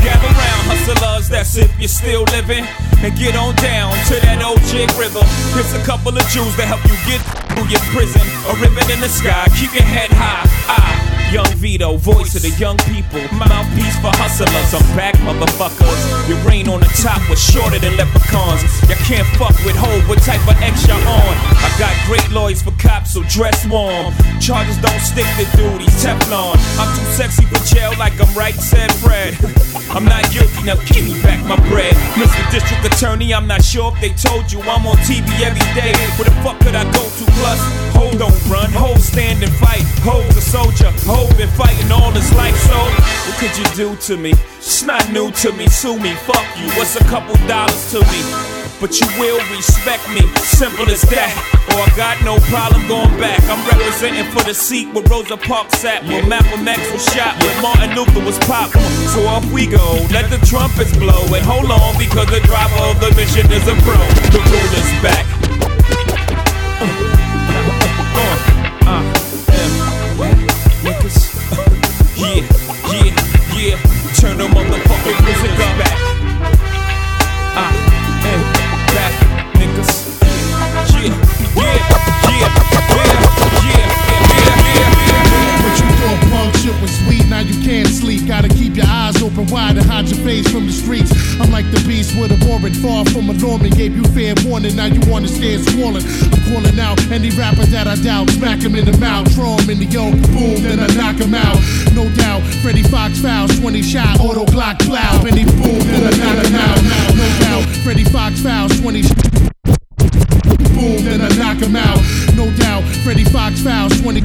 [SPEAKER 31] gather round, hustlers, that's if you're still living. And get on down to that old jig rhythm. Here's a couple of Jews to help you get through your prison. A ribbon in the sky, keep your head high. Ah, young Vito, voice of the young people. Mouthpiece for hustlers, I'm back, motherfuckers. Your reign on the top was shorter than leprechauns. You can't fuck with Hov, what type of X you on? I got great lawyers for cops, so dress warm. Charges don't stick to duty, Teflon. I'm too sexy for jail, like I'm right, said Fred. I'm not guilty, now give me back my bread. Mr. District Attorney, I'm not sure if they told you I'm on TV every day. Fuck could I go to? Plus, Hov don't run, Hov stand and fight. Hov's a soldier, Hov been fighting all his life, so what could you do to me? It's not new to me, sue me, fuck you. What's a couple dollars to me? But you will respect me, simple as that. Or I got no problem going back. I'm representing for the seat where Rosa Parks sat, where Malcolm X was shot, where Martin Luther was popped. So off we go, let the trumpets blow, and hold on because the driver of the mission is a pro. The ruler's back. Uh, uh, yeah. Yeah. Turn them on the motherfucking music up back. Ah,
[SPEAKER 34] far from a Norman. Gave you fair warning, now you wanna stand swollen. I'm calling out any rapper that I doubt. Smack him in the mouth, throw him in the yoke, boom, then I knock him out. No doubt, Freddie Fox fouls, 20 shot, auto Glock plow. Any boom, then I knock him out. No doubt, Freddie Fox fouls, 20 boom, then I knock him out. No doubt, Freddie Fox fouls 20.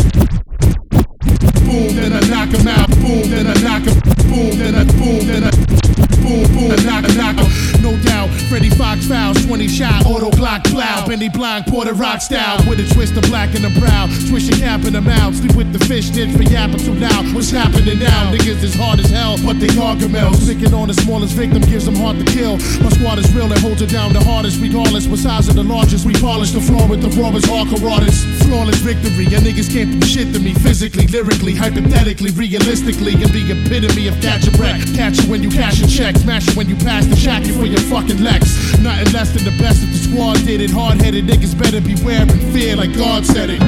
[SPEAKER 34] Boom, then I knock him out. Boom, then I knock him. Boom, then I boom, then I boom, boom, knock, knock. No doubt, Freddie Fox fouls 20 shot, auto Glock plow. Benny Blanc, Porter Rock style, with a twist of black in the brow. Twist your cap in the mouth, sleep with the fish ditch for yapping too loud. What's happening now? Niggas is hard as hell, but they gargamels. Picking on the smallest victim gives them hard to kill. My squad is real and holds it down the hardest, regardless. What size of the largest? We polish the floor with the rawest hardcore artists. Flawless victory, your niggas can't do shit to me physically, lyrically, hypothetically, realistically, and the epitome of catch a wreck. Catch you when you cash a check, smash you when you pass the shack for your fucking Lex. Nothing less than the best if the squad did it. Hard headed niggas better beware and fear like God said it.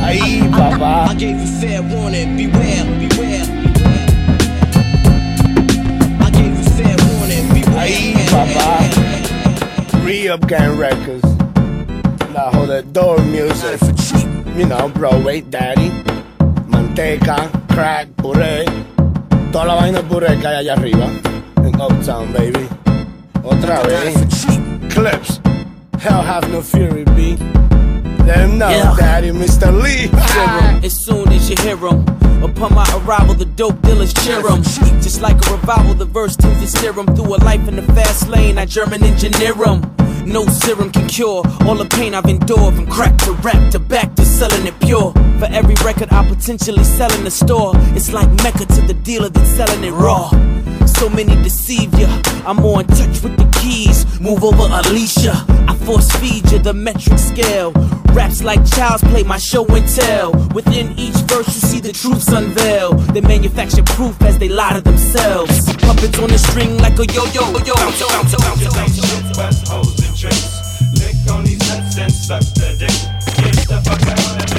[SPEAKER 17] Ahí, papá. I gave you fair warning, beware, beware. I gave you fair warning, beware.
[SPEAKER 23] Ahí, papá. Re-Up Gang Records. La jodedor music. For cheap. You know, Broadway Daddy. Manteca, crack, puré. Toda la vaina puré que hay allá arriba. En Uptown, baby. Otra vez. Clipse. Hell have no fury, B. Let know,
[SPEAKER 17] Yeah.
[SPEAKER 23] Daddy, Mr. Lee.
[SPEAKER 17] Ah, as soon as you hear 'em, upon my arrival, the dope dealers cheer 'em. Just like a revival, the verse to steer 'em through a life in the fast lane. I German engineer 'em. No serum can cure all the pain I've endured from crack to rap to back to selling it pure. For every record I potentially sell in the store, it's like Mecca to the dealer that's selling it raw. So many deceive ya. I'm more in touch with the keys. Move over Alicia. I force feed you the metric scale. Raps like child's play, my show and tell. Within each verse, you see the truths unveil. They manufacture proof as they lie to themselves. Puppets on the string like a yo yo yo yo.
[SPEAKER 35] Bounce, bust hoes and tricks. Lick on these nuts and suck the dick. Get the fuck out of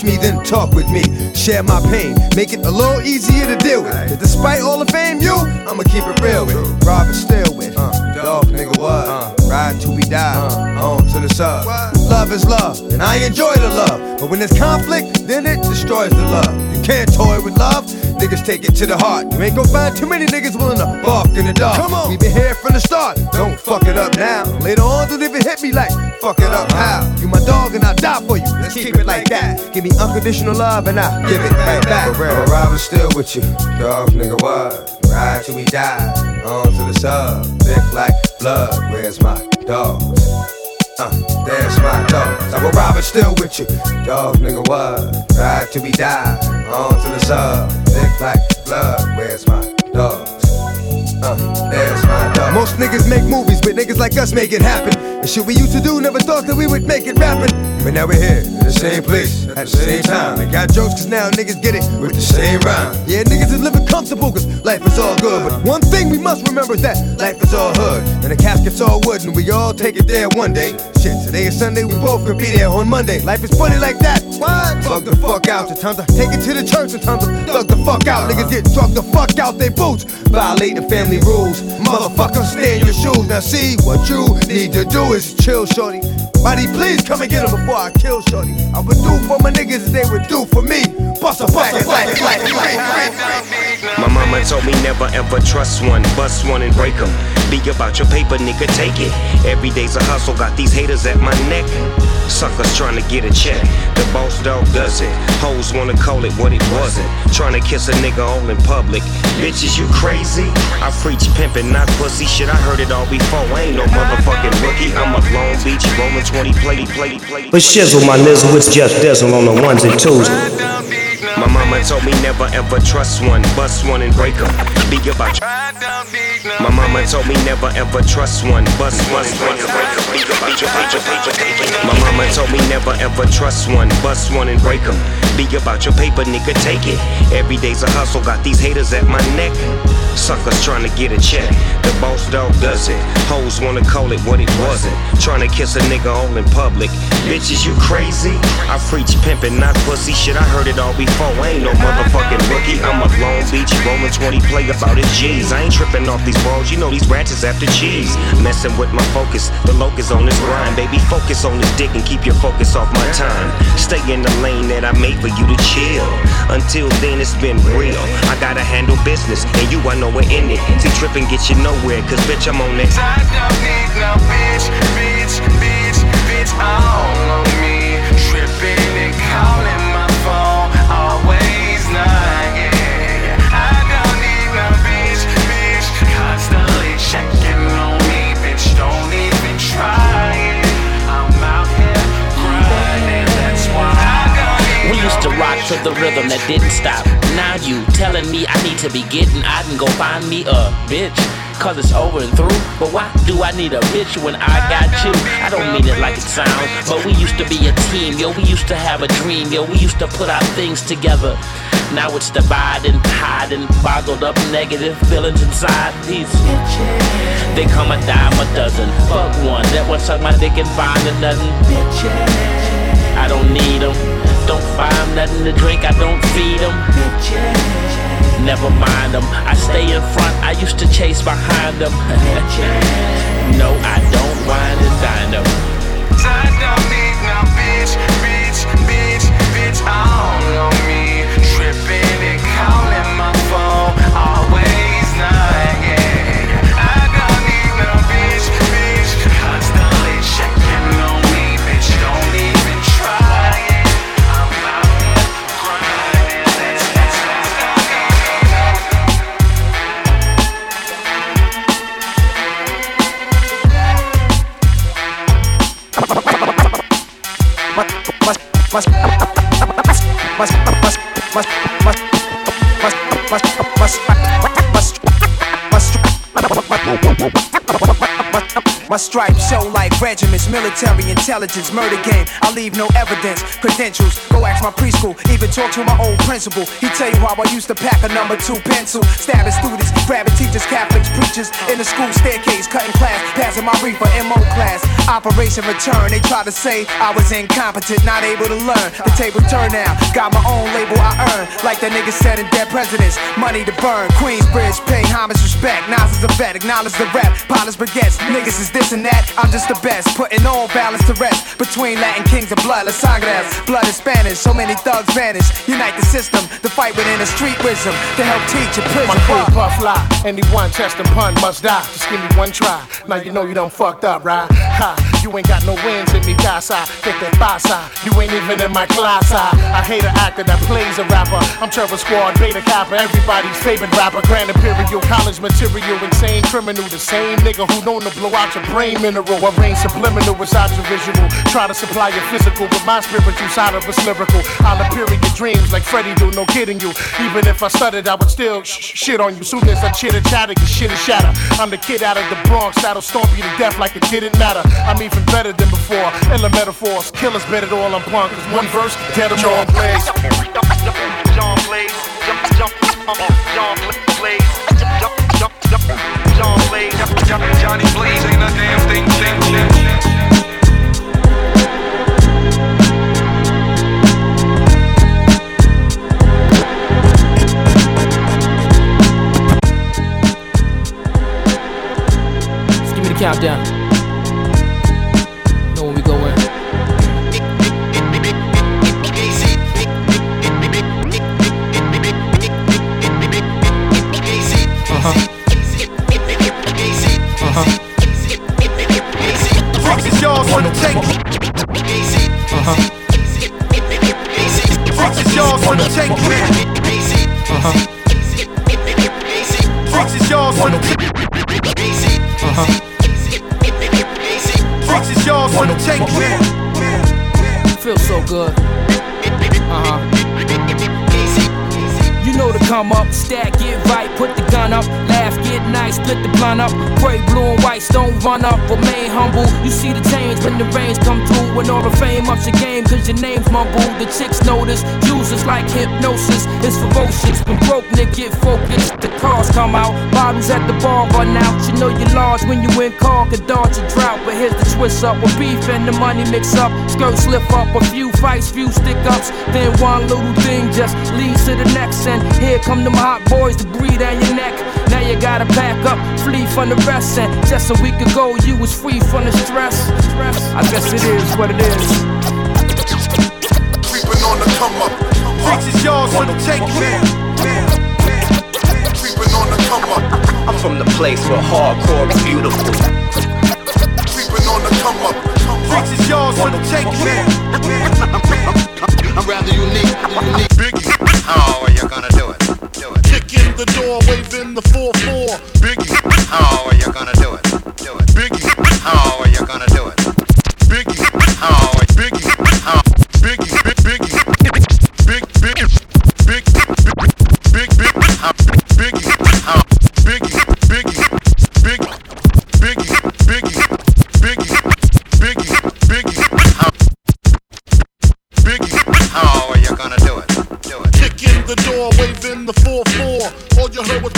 [SPEAKER 36] watch me, then talk with me. Share my pain, make it a little easier to deal with. 'Cause despite all the fame, you, I'ma keep it real with. Robert still with. Uh, dog nigga what? Uh, ride till we die. Uh, on to the sub. Love is love, and I enjoy the love. But when there's conflict, then it destroys the love. You
[SPEAKER 19] can't toy with love. Niggas take it to the heart. You ain't gonna find too many niggas willing to bark in the dark. Come on, we been here from the start. Don't fuck it up now. Later on, don't even hit me like fuck it up how. You my dog and I'll die for you. Let's keep it like that. Give me unconditional love and I'll give it right back. For real, I'll still with you, dog nigga. What? Ride till we die. On to the sub. Thick like blood. Where's my dogs? Uh, there's my dog. I will rob it still with you. Dog nigga, what? Ride to be die. On to the sub. Thick like blood. Where's my dogs? Most niggas make movies, but niggas like us make it happen. And shit we used to do, never thought that we would make it rapping. But now we're here, in the same place, at the same time. I got jokes, cause now niggas get it with the same rhyme. Yeah, niggas is living comfortable, cause life is all good. But one thing we must remember is that life is all hood. And the casket's all wood, and we all take it there one day. Shit, today is Sunday, we both could be there on Monday. Life is funny like that. What? Bug the fuck out. Sometimes I take it to the church, sometimes I thug the fuck out. Niggas get drunk the fuck out their boots. Violate the family rules. Motherfucker, stay in your shoes. Now see, what you need to do is chill, shorty. Buddy, please come and get him before I kill shorty. I would do for my niggas as they would do for me. Bust a back, back, back,
[SPEAKER 22] My mama told me never ever trust one, bust one and break break 'em. Be about your paper, nigga, take it. Every day's a hustle, got these haters at my neck. Suckers trying to get a check. The boss dog does it. Hoes wanna call it what it wasn't. Trying to kiss a nigga all in public. Bitches, you crazy? I preach pimpin', not pussy. Shit, I heard it all before. I ain't no motherfucking rookie. I'm a Long Beach rolling 20 plate, plate, plate.
[SPEAKER 37] But shizzle my nizzle, it's just dizzle on the ones and twos.
[SPEAKER 22] My mama told me never ever trust one, bust one and break 'em. Be about your My mama told me never ever trust one, bust one and break 'em. Be about your My mama told me never ever trust one, bust one and break 'em. Be about your paper, nigga, take it. Every day's a hustle, got these haters at my neck. Suckers trying to get a check. The boss dog does it. Hoes wanna call it what it wasn't. Trying to kiss a nigga all in public. Bitches, you crazy? I preach pimpin', not pussy. Shit, I heard it all before. Ain't no motherfucking rookie. I'm a Long Beach rolling 20 play about his G's. I ain't tripping off these balls. You know these rats is after cheese. Messing with my focus. The locus on this grind. Baby, focus on this dick and keep your focus off my time. Stay in the lane that I made for you to chill. Until then, it's been real. I gotta handle business, and you, I know we're in it. See, tripping get you nowhere, cause bitch, I'm on it.
[SPEAKER 38] I don't need no bitch, bitch, bitch, bitch me.
[SPEAKER 39] To the rhythm that didn't stop. Now you telling me I need to be getting out and go find me a bitch. Cause it's over and through. But why do I need a bitch when I got you? I don't mean it like it sounds, but we used to be a team, yo. We used to have a dream, yo. We used to put our things together. Now it's dividing, hiding, boggled up negative feelings inside these bitches. They come a dime a dozen. Fuck one that wants suck my dick and find a nothing. Bitches, I don't need them. Don't find nothing to drink, I don't feed them. Never mind them. I stay in front, I used to chase behind them. no, I don't whine and dine them.
[SPEAKER 38] I don't bitch, bitch, bitch, bitch all on me. Tripping My
[SPEAKER 40] stripes show like regiments, military intelligence, murder game. I leave no evidence, credentials. Go ask my preschool, even talk to my old principal. He tell you how I used to pack a number two pencil, stabbing students, grabbing teachers, Catholics, preachers in the school staircase, cutting class, passing my reefer MO class. Operation Return, they try to say I was incompetent, not able to learn. The table turned now, got my own label I earn, like that nigga said in Dead Presidents. Money to burn, Queensbridge, pay homage, respect. Nas is a vet, acknowledge the rap, pilots, baguettes, niggas is this and that. I'm just the best, putting all balance to rest between Latin kings and blood. Las sangres, blood is Spanish. So many thugs vanish. Unite the system, the fight within the street wisdom to help teach a prison.
[SPEAKER 2] My crew puff fly, anyone test and pun must die. Just give me one try. Now you know you done fucked up, right? Ha, you ain't got no wins in me, casa. Get that pasa. You ain't even in my class. I, I hate an actor that plays a rapper. I'm Terror Squad, Beta Kappa, everybody's favorite rapper. Grand Imperial, college material, insane criminal. The same nigga who known to blow out your brain mineral. Arrange subliminal inside your visual. Try to supply your physical, but my spiritual side of it's lyrical. I'll appear in your dreams like Freddy do, no kidding you. Even if I stuttered, I would still sh- shit on you. Soon as I chitter chatter, your shit is shatter. I'm the kid out of the Bronx that'll stomp you to death like it didn't matter. I'm even better than before. Illa metaphors, killers bet it all on punk. Cause one verse, dead them all plays.
[SPEAKER 41] John John John John Blaze, John John John Blaze, Johnny Blaze
[SPEAKER 42] here's up, with beef and the money mix up, skirts lift up, a few fights, few stick ups, then one little thing just leads to the next, and here come them hot boys to breathe down your neck. Now you gotta pack up, flee from the rest, and just a week ago you was free from the stress. I guess it is what it is.
[SPEAKER 43] Creeping on the come up. Bricks is yours for the take. It. Creeping on the come up.
[SPEAKER 44] I'm from the place where hardcore is beautiful.
[SPEAKER 43] Bricks is yours for the take.
[SPEAKER 45] I'm rather unique. unique.
[SPEAKER 43] Biggie.
[SPEAKER 45] How are you gonna do it? Do it.
[SPEAKER 2] Kick in the door, waving the 4-4.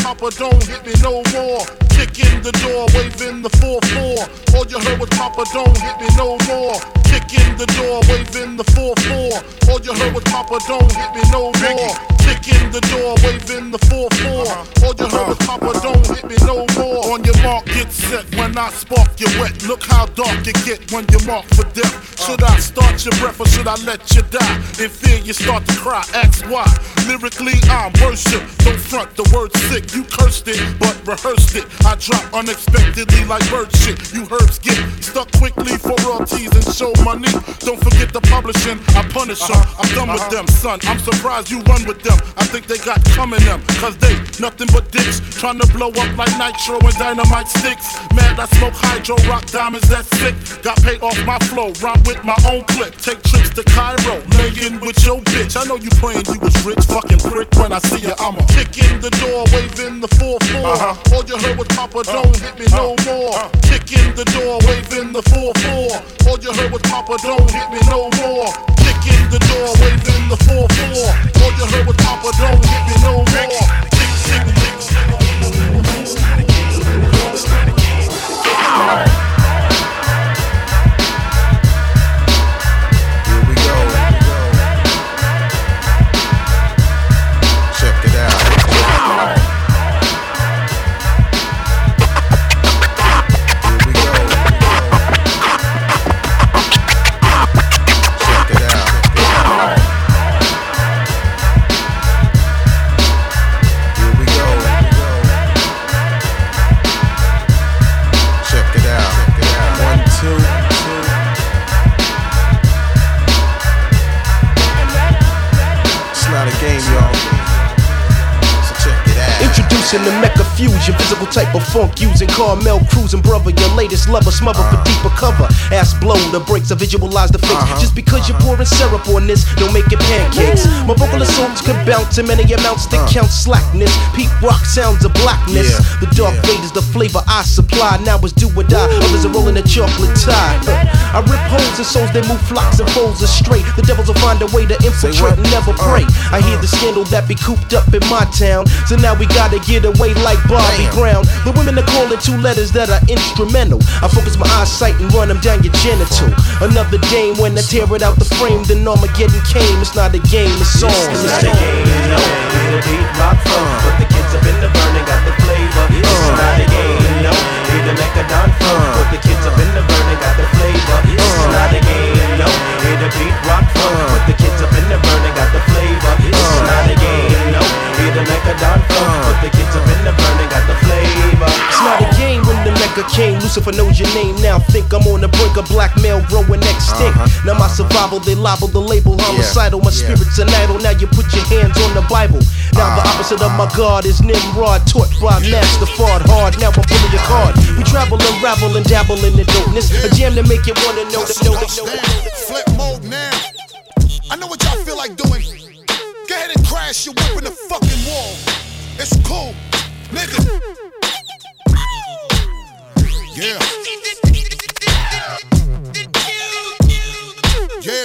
[SPEAKER 2] Papa, don't hit me no more. Kick in the door, waving the 4-4. All you heard was Papa, don't hit me no more. Kick in the door, waving the 4-4. All you heard was Papa, don't hit me no more. Kick in the door, waving the 4-4. Uh-huh. All you heard was Papa, don't hit me no more. On your mark, get set. When I spark you wet, look how dark it get when you're marked for death. Uh-huh. Should I start your breath or should I let you die? In fear, you start to cry. Ask why. Lyrically, I'm worship. Don't front the word sick. You cursed it, but rehearsed it. I drop unexpectedly like bird shit. You herbs get stuck quickly for royalties and show money. Don't forget the publishing. I punish them. Uh-huh. I'm done with them, son. I'm surprised you run with them. I think they got coming them. Cause they nothing but dicks. Trying to blow up like nitro and dynamite sticks. Mad I smoke hydro, rock diamonds, that's sick. Got paid off my flow, rhyme with my own clip. Take trips to Cairo, laying with your bitch. I know you praying you was rich, fucking prick. When I see you, I'ma kick in the door, waving the 4-4.
[SPEAKER 43] Uh-huh.
[SPEAKER 2] All you heard was Papa, don't hit me no more. Kick in the door, waving the 4-4. All you heard was Papa, don't hit me no more. Kick in the door, waving the 4-4. All you heard was Papa, don't hit me no more. Kick, kick, kick.
[SPEAKER 45] Here out.
[SPEAKER 30] Introducing the Mecca Fusion, physical type of funk using Carmel cruising, brother. Your latest lover, smother for deeper cover. Ass blow the brakes, I visualize the fakes. Uh-huh. Just because you're pouring syrup on this, don't make it pancakes. My vocal assaults could bounce in many amounts that uh. count slackness. Peak rock sounds of blackness. The dark fade is the flavor I supply. Now it's do or die. Others are rolling a chocolate tie. I rip holes in souls that move flocks and foes astray. The devils will find a way to infiltrate and never uh-huh. pray. I hear the scandal that be cooped up in my town. So now we gotta get away like Bobby Brown. The women are calling two letters that are instrumental. I focus my eyesight and run them down your genital. Another dame when I tear it out the frame, then Armageddon came. It's not a game, it's on.
[SPEAKER 46] It's not a game, no. It's a beat rock funk, but the kids up in the burning got the flavor. It's not a game, no. It's a Mecadon funk, but the kids up in the burning got the flavor. Game
[SPEAKER 30] when the. Lucifer knows your name now. Think I'm on the brink of blackmail, growing extinct. Uh-huh. Now my survival, they libel the label homicidal. My spirit's an idol. Now you put your hands on the Bible. Now the uh-huh. opposite of my God is Nimrod, taught by Master Fard Hard. Now I'm pulling your card. We travel and ravel and dabble in the dopeness. A jam to make you wanna know the know the know the
[SPEAKER 2] Flip mode now. I know what y'all feel like doing. Go ahead and crash your whip in the fucking wall. It's cool, nigga. Yeah. Yeah.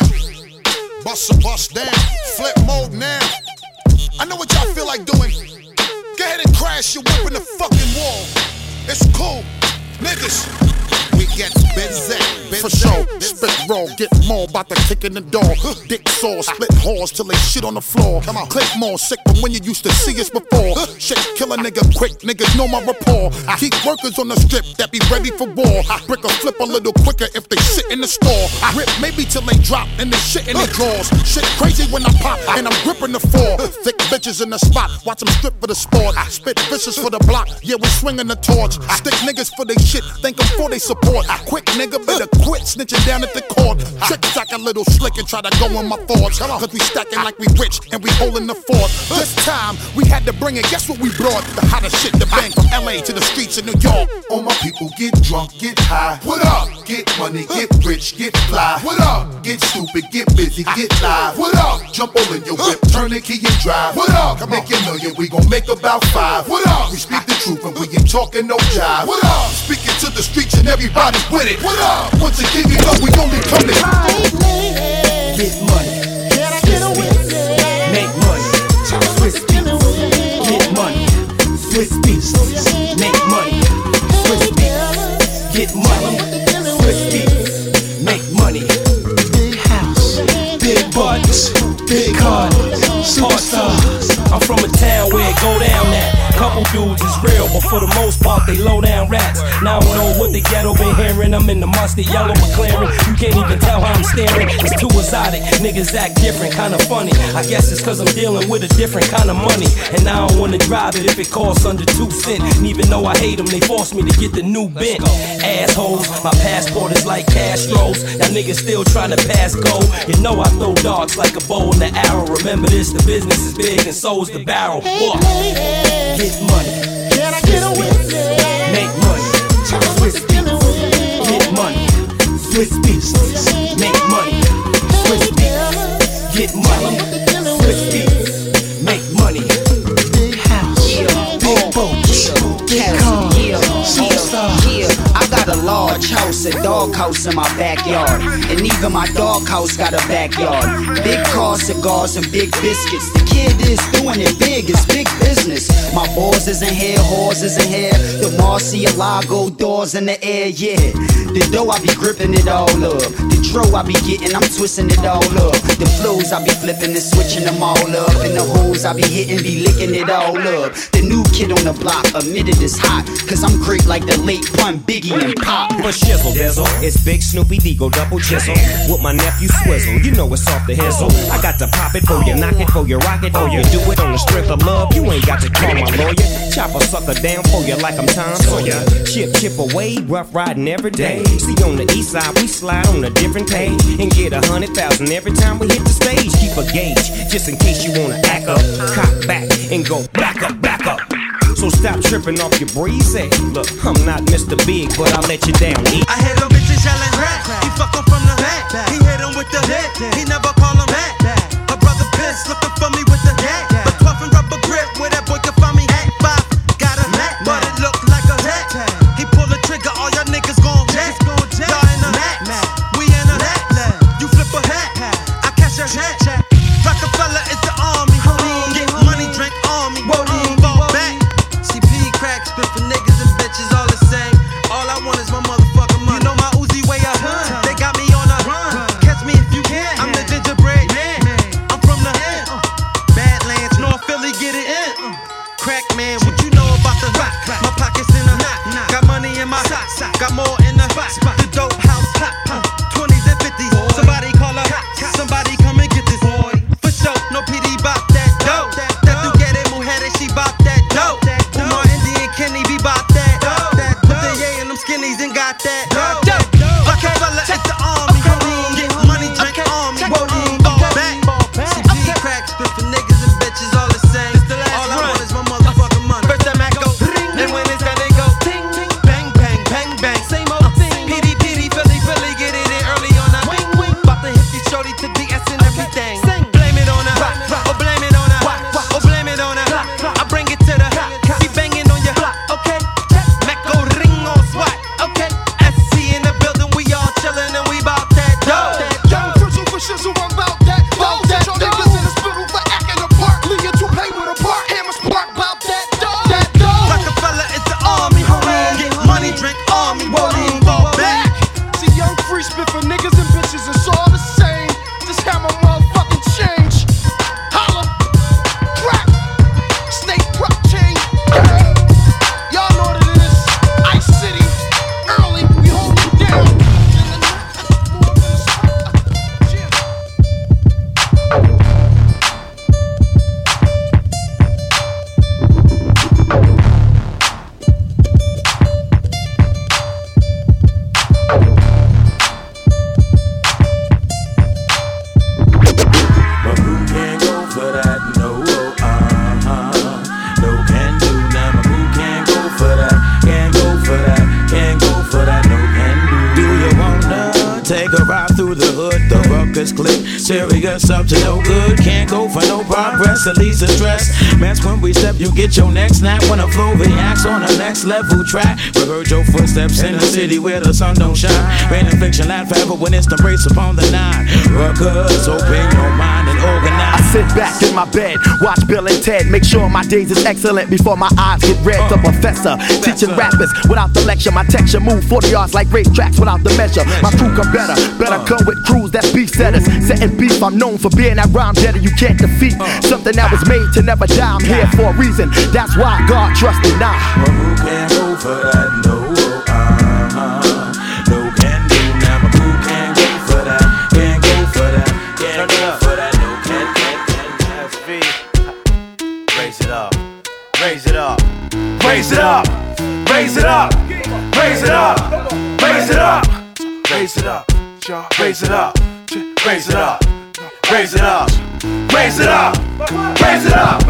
[SPEAKER 2] Bust a bust down. Flip mode now. I know what y'all feel like doing. Go ahead and crash your whip in the fucking wall. It's cool, niggas. We get busy.
[SPEAKER 43] For sure, spit raw, get more about the kick in the door. Dick saw, split halls till they shit on the floor. Come on, click more sick from when you used to see us before. Shit, kill a nigga quick, niggas know my rapport. Ah. Keep workers on the strip that be ready for war. Ah. Brick a flip a little quicker if they sit in the store. Ah. Rip maybe till they drop and they shit in their drawers. Shit crazy when I pop and I'm gripping the floor. Thick bitches in the spot, watch them strip for the sport. Spit vicious for the block, yeah, we swinging the torch. Stick niggas for they shit, thank them for they support. Quick nigga, better quit snitching down at the court. Trick stack a little slick and try to go in my thoughts. Cause we stacking like we rich and we holding the fort. This time we had to bring it, guess what we brought? The hottest shit, the bang from LA to the streets of New York.
[SPEAKER 47] All my people get drunk, get high. What up? Get money, get rich, get fly. What up? Get stupid, get busy, get live. What up? Jump all in your whip, turn the key and drive. What up? Make a million, we gon' make about five. What up? We speak the truth and we ain't talking no jive. What up? Speaking to the streets and everybody with it. What up? Once again, you know we only come
[SPEAKER 17] Now I don't know what the ghetto been hearing. I'm in the mustard yellow McLaren. You can't even tell how I'm staring. It's too exotic. Niggas act different, kinda funny. I guess it's cause I'm dealing with a different kind of money. And I don't wanna drive it if it costs under two cents. And even though I hate them, they force me to get the new bent. Assholes, my passport is like Castro's. Now niggas still trying to pass go. You know I throw darts like a bow and the arrow. Remember this, the business is big and so's the barrel. What?
[SPEAKER 48] Get money. Can I get a Swizz Beatz. Make money. Swizz Beatz. Get money.
[SPEAKER 49] Large house, a dog house in my backyard. And even my dog house got a backyard. Big cars, cigars, and big biscuits. The kid is doing it big, it's big business. My balls is in here, whores is in here. The Murciélago doors in the air, yeah. The dough, I be gripping it all up. The dro, I be getting, I'm twisting it all up. The flows, I be flipping and switching them all up. And the hoes, I be hitting, be licking it all up. The new kid on the block admitted it's hot. Cause I'm great like the late pun Biggie and Pop.
[SPEAKER 50] But shizzle dizzle, it's Big Snoopy Deagle double chisel with my nephew Swizzle. You know it's off the hizzle. I got to pop it for you, knock it for you, rock it
[SPEAKER 22] it or you do it on the strength of love. You ain't got to call my lawyer. Chop a sucker down for you like I'm Tom Sawyer. Chip, chip away, rough riding every day. See, on the east side, we slide on a different page and get a hundred thousand every time we hit the stage. Keep a gauge just in case you wanna act up. Cock back and go back up, back up. So stop tripping off your breezy. Look, I'm not Mr. Big, but I'll let you down. E-
[SPEAKER 41] I hear them bitches yelling crack. He fuck 'em from the back. He hit 'em with the hit. He never call 'em back. A brother pissed looking for me with the hat.
[SPEAKER 18] Level track. We heard your footsteps in the city where the sun don't shine. Rain and fiction laugh forever when it's the race upon the nine. Ruckus, open your mind.
[SPEAKER 30] I sit back in my bed, watch Bill and Ted, make sure my days is excellent before my eyes get red. The professor teaching rappers without the lecture, my texture move 40 yards like race tracks without the measure. My crew come better, better come with crews that's beef setters. Setting beef, I'm known for being that rhyme jetter you can't defeat. Something that was made to never die. I'm here for a reason. That's why God trusted now.
[SPEAKER 18] Who can for that?
[SPEAKER 51] Raise it up, raise it up, raise it up, raise it up, raise it up, raise it up,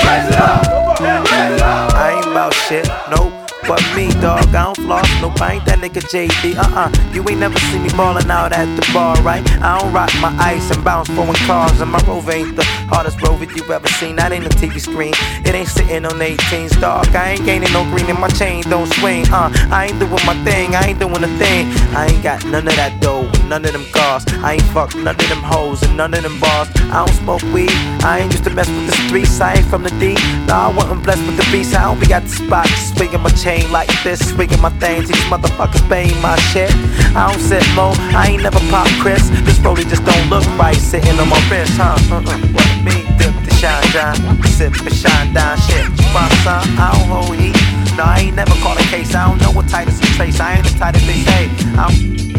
[SPEAKER 51] raise it up.
[SPEAKER 8] I ain't about shit, nope. But me, dog, I don't floss, nope. I ain't that nigga JD, uh uh. You ain't never seen me ballin' out at the bar, right? I don't rock my ice and bounce foreign cars, and my rover ain't the hardest rover you ever seen. That ain't a TV screen, it ain't sitting on 18s, dog. I ain't gaining no green and my chain don't swing, uh. I ain't doing my thing, I ain't doing a thing. I ain't got none of that dough, none of them cars. I ain't fuck none of them hoes and none of them bars. I don't smoke weed, I ain't used to mess with the streets. I ain't from the D, nah, I wasn't blessed with the beast. I don't be at the spot, swinging my chain like this, swinging my things. These motherfuckers paying my shit. I don't sit low, I ain't never pop Chris. This rollie just don't look right, sitting on my wrist, huh? Uh-uh. What me, dip the shine down, sip and shine down shit. My son, I don't hold heat. No, I ain't never caught a case. I don't know what tight is trace. I ain't as tight as they say. I'm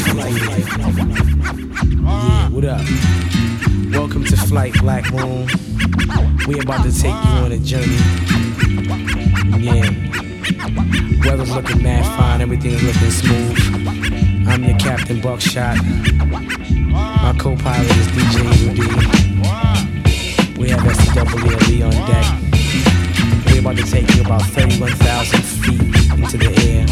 [SPEAKER 18] What up?
[SPEAKER 52] Welcome to Flight Black Moon. We about to take you on a journey. Yeah. Weather's looking mad fine, everything's looking smooth. I'm your Captain Buckshot. My co-pilot is DJ UD. We have SWLE on deck. We're about to take you about 31,000 feet into the air.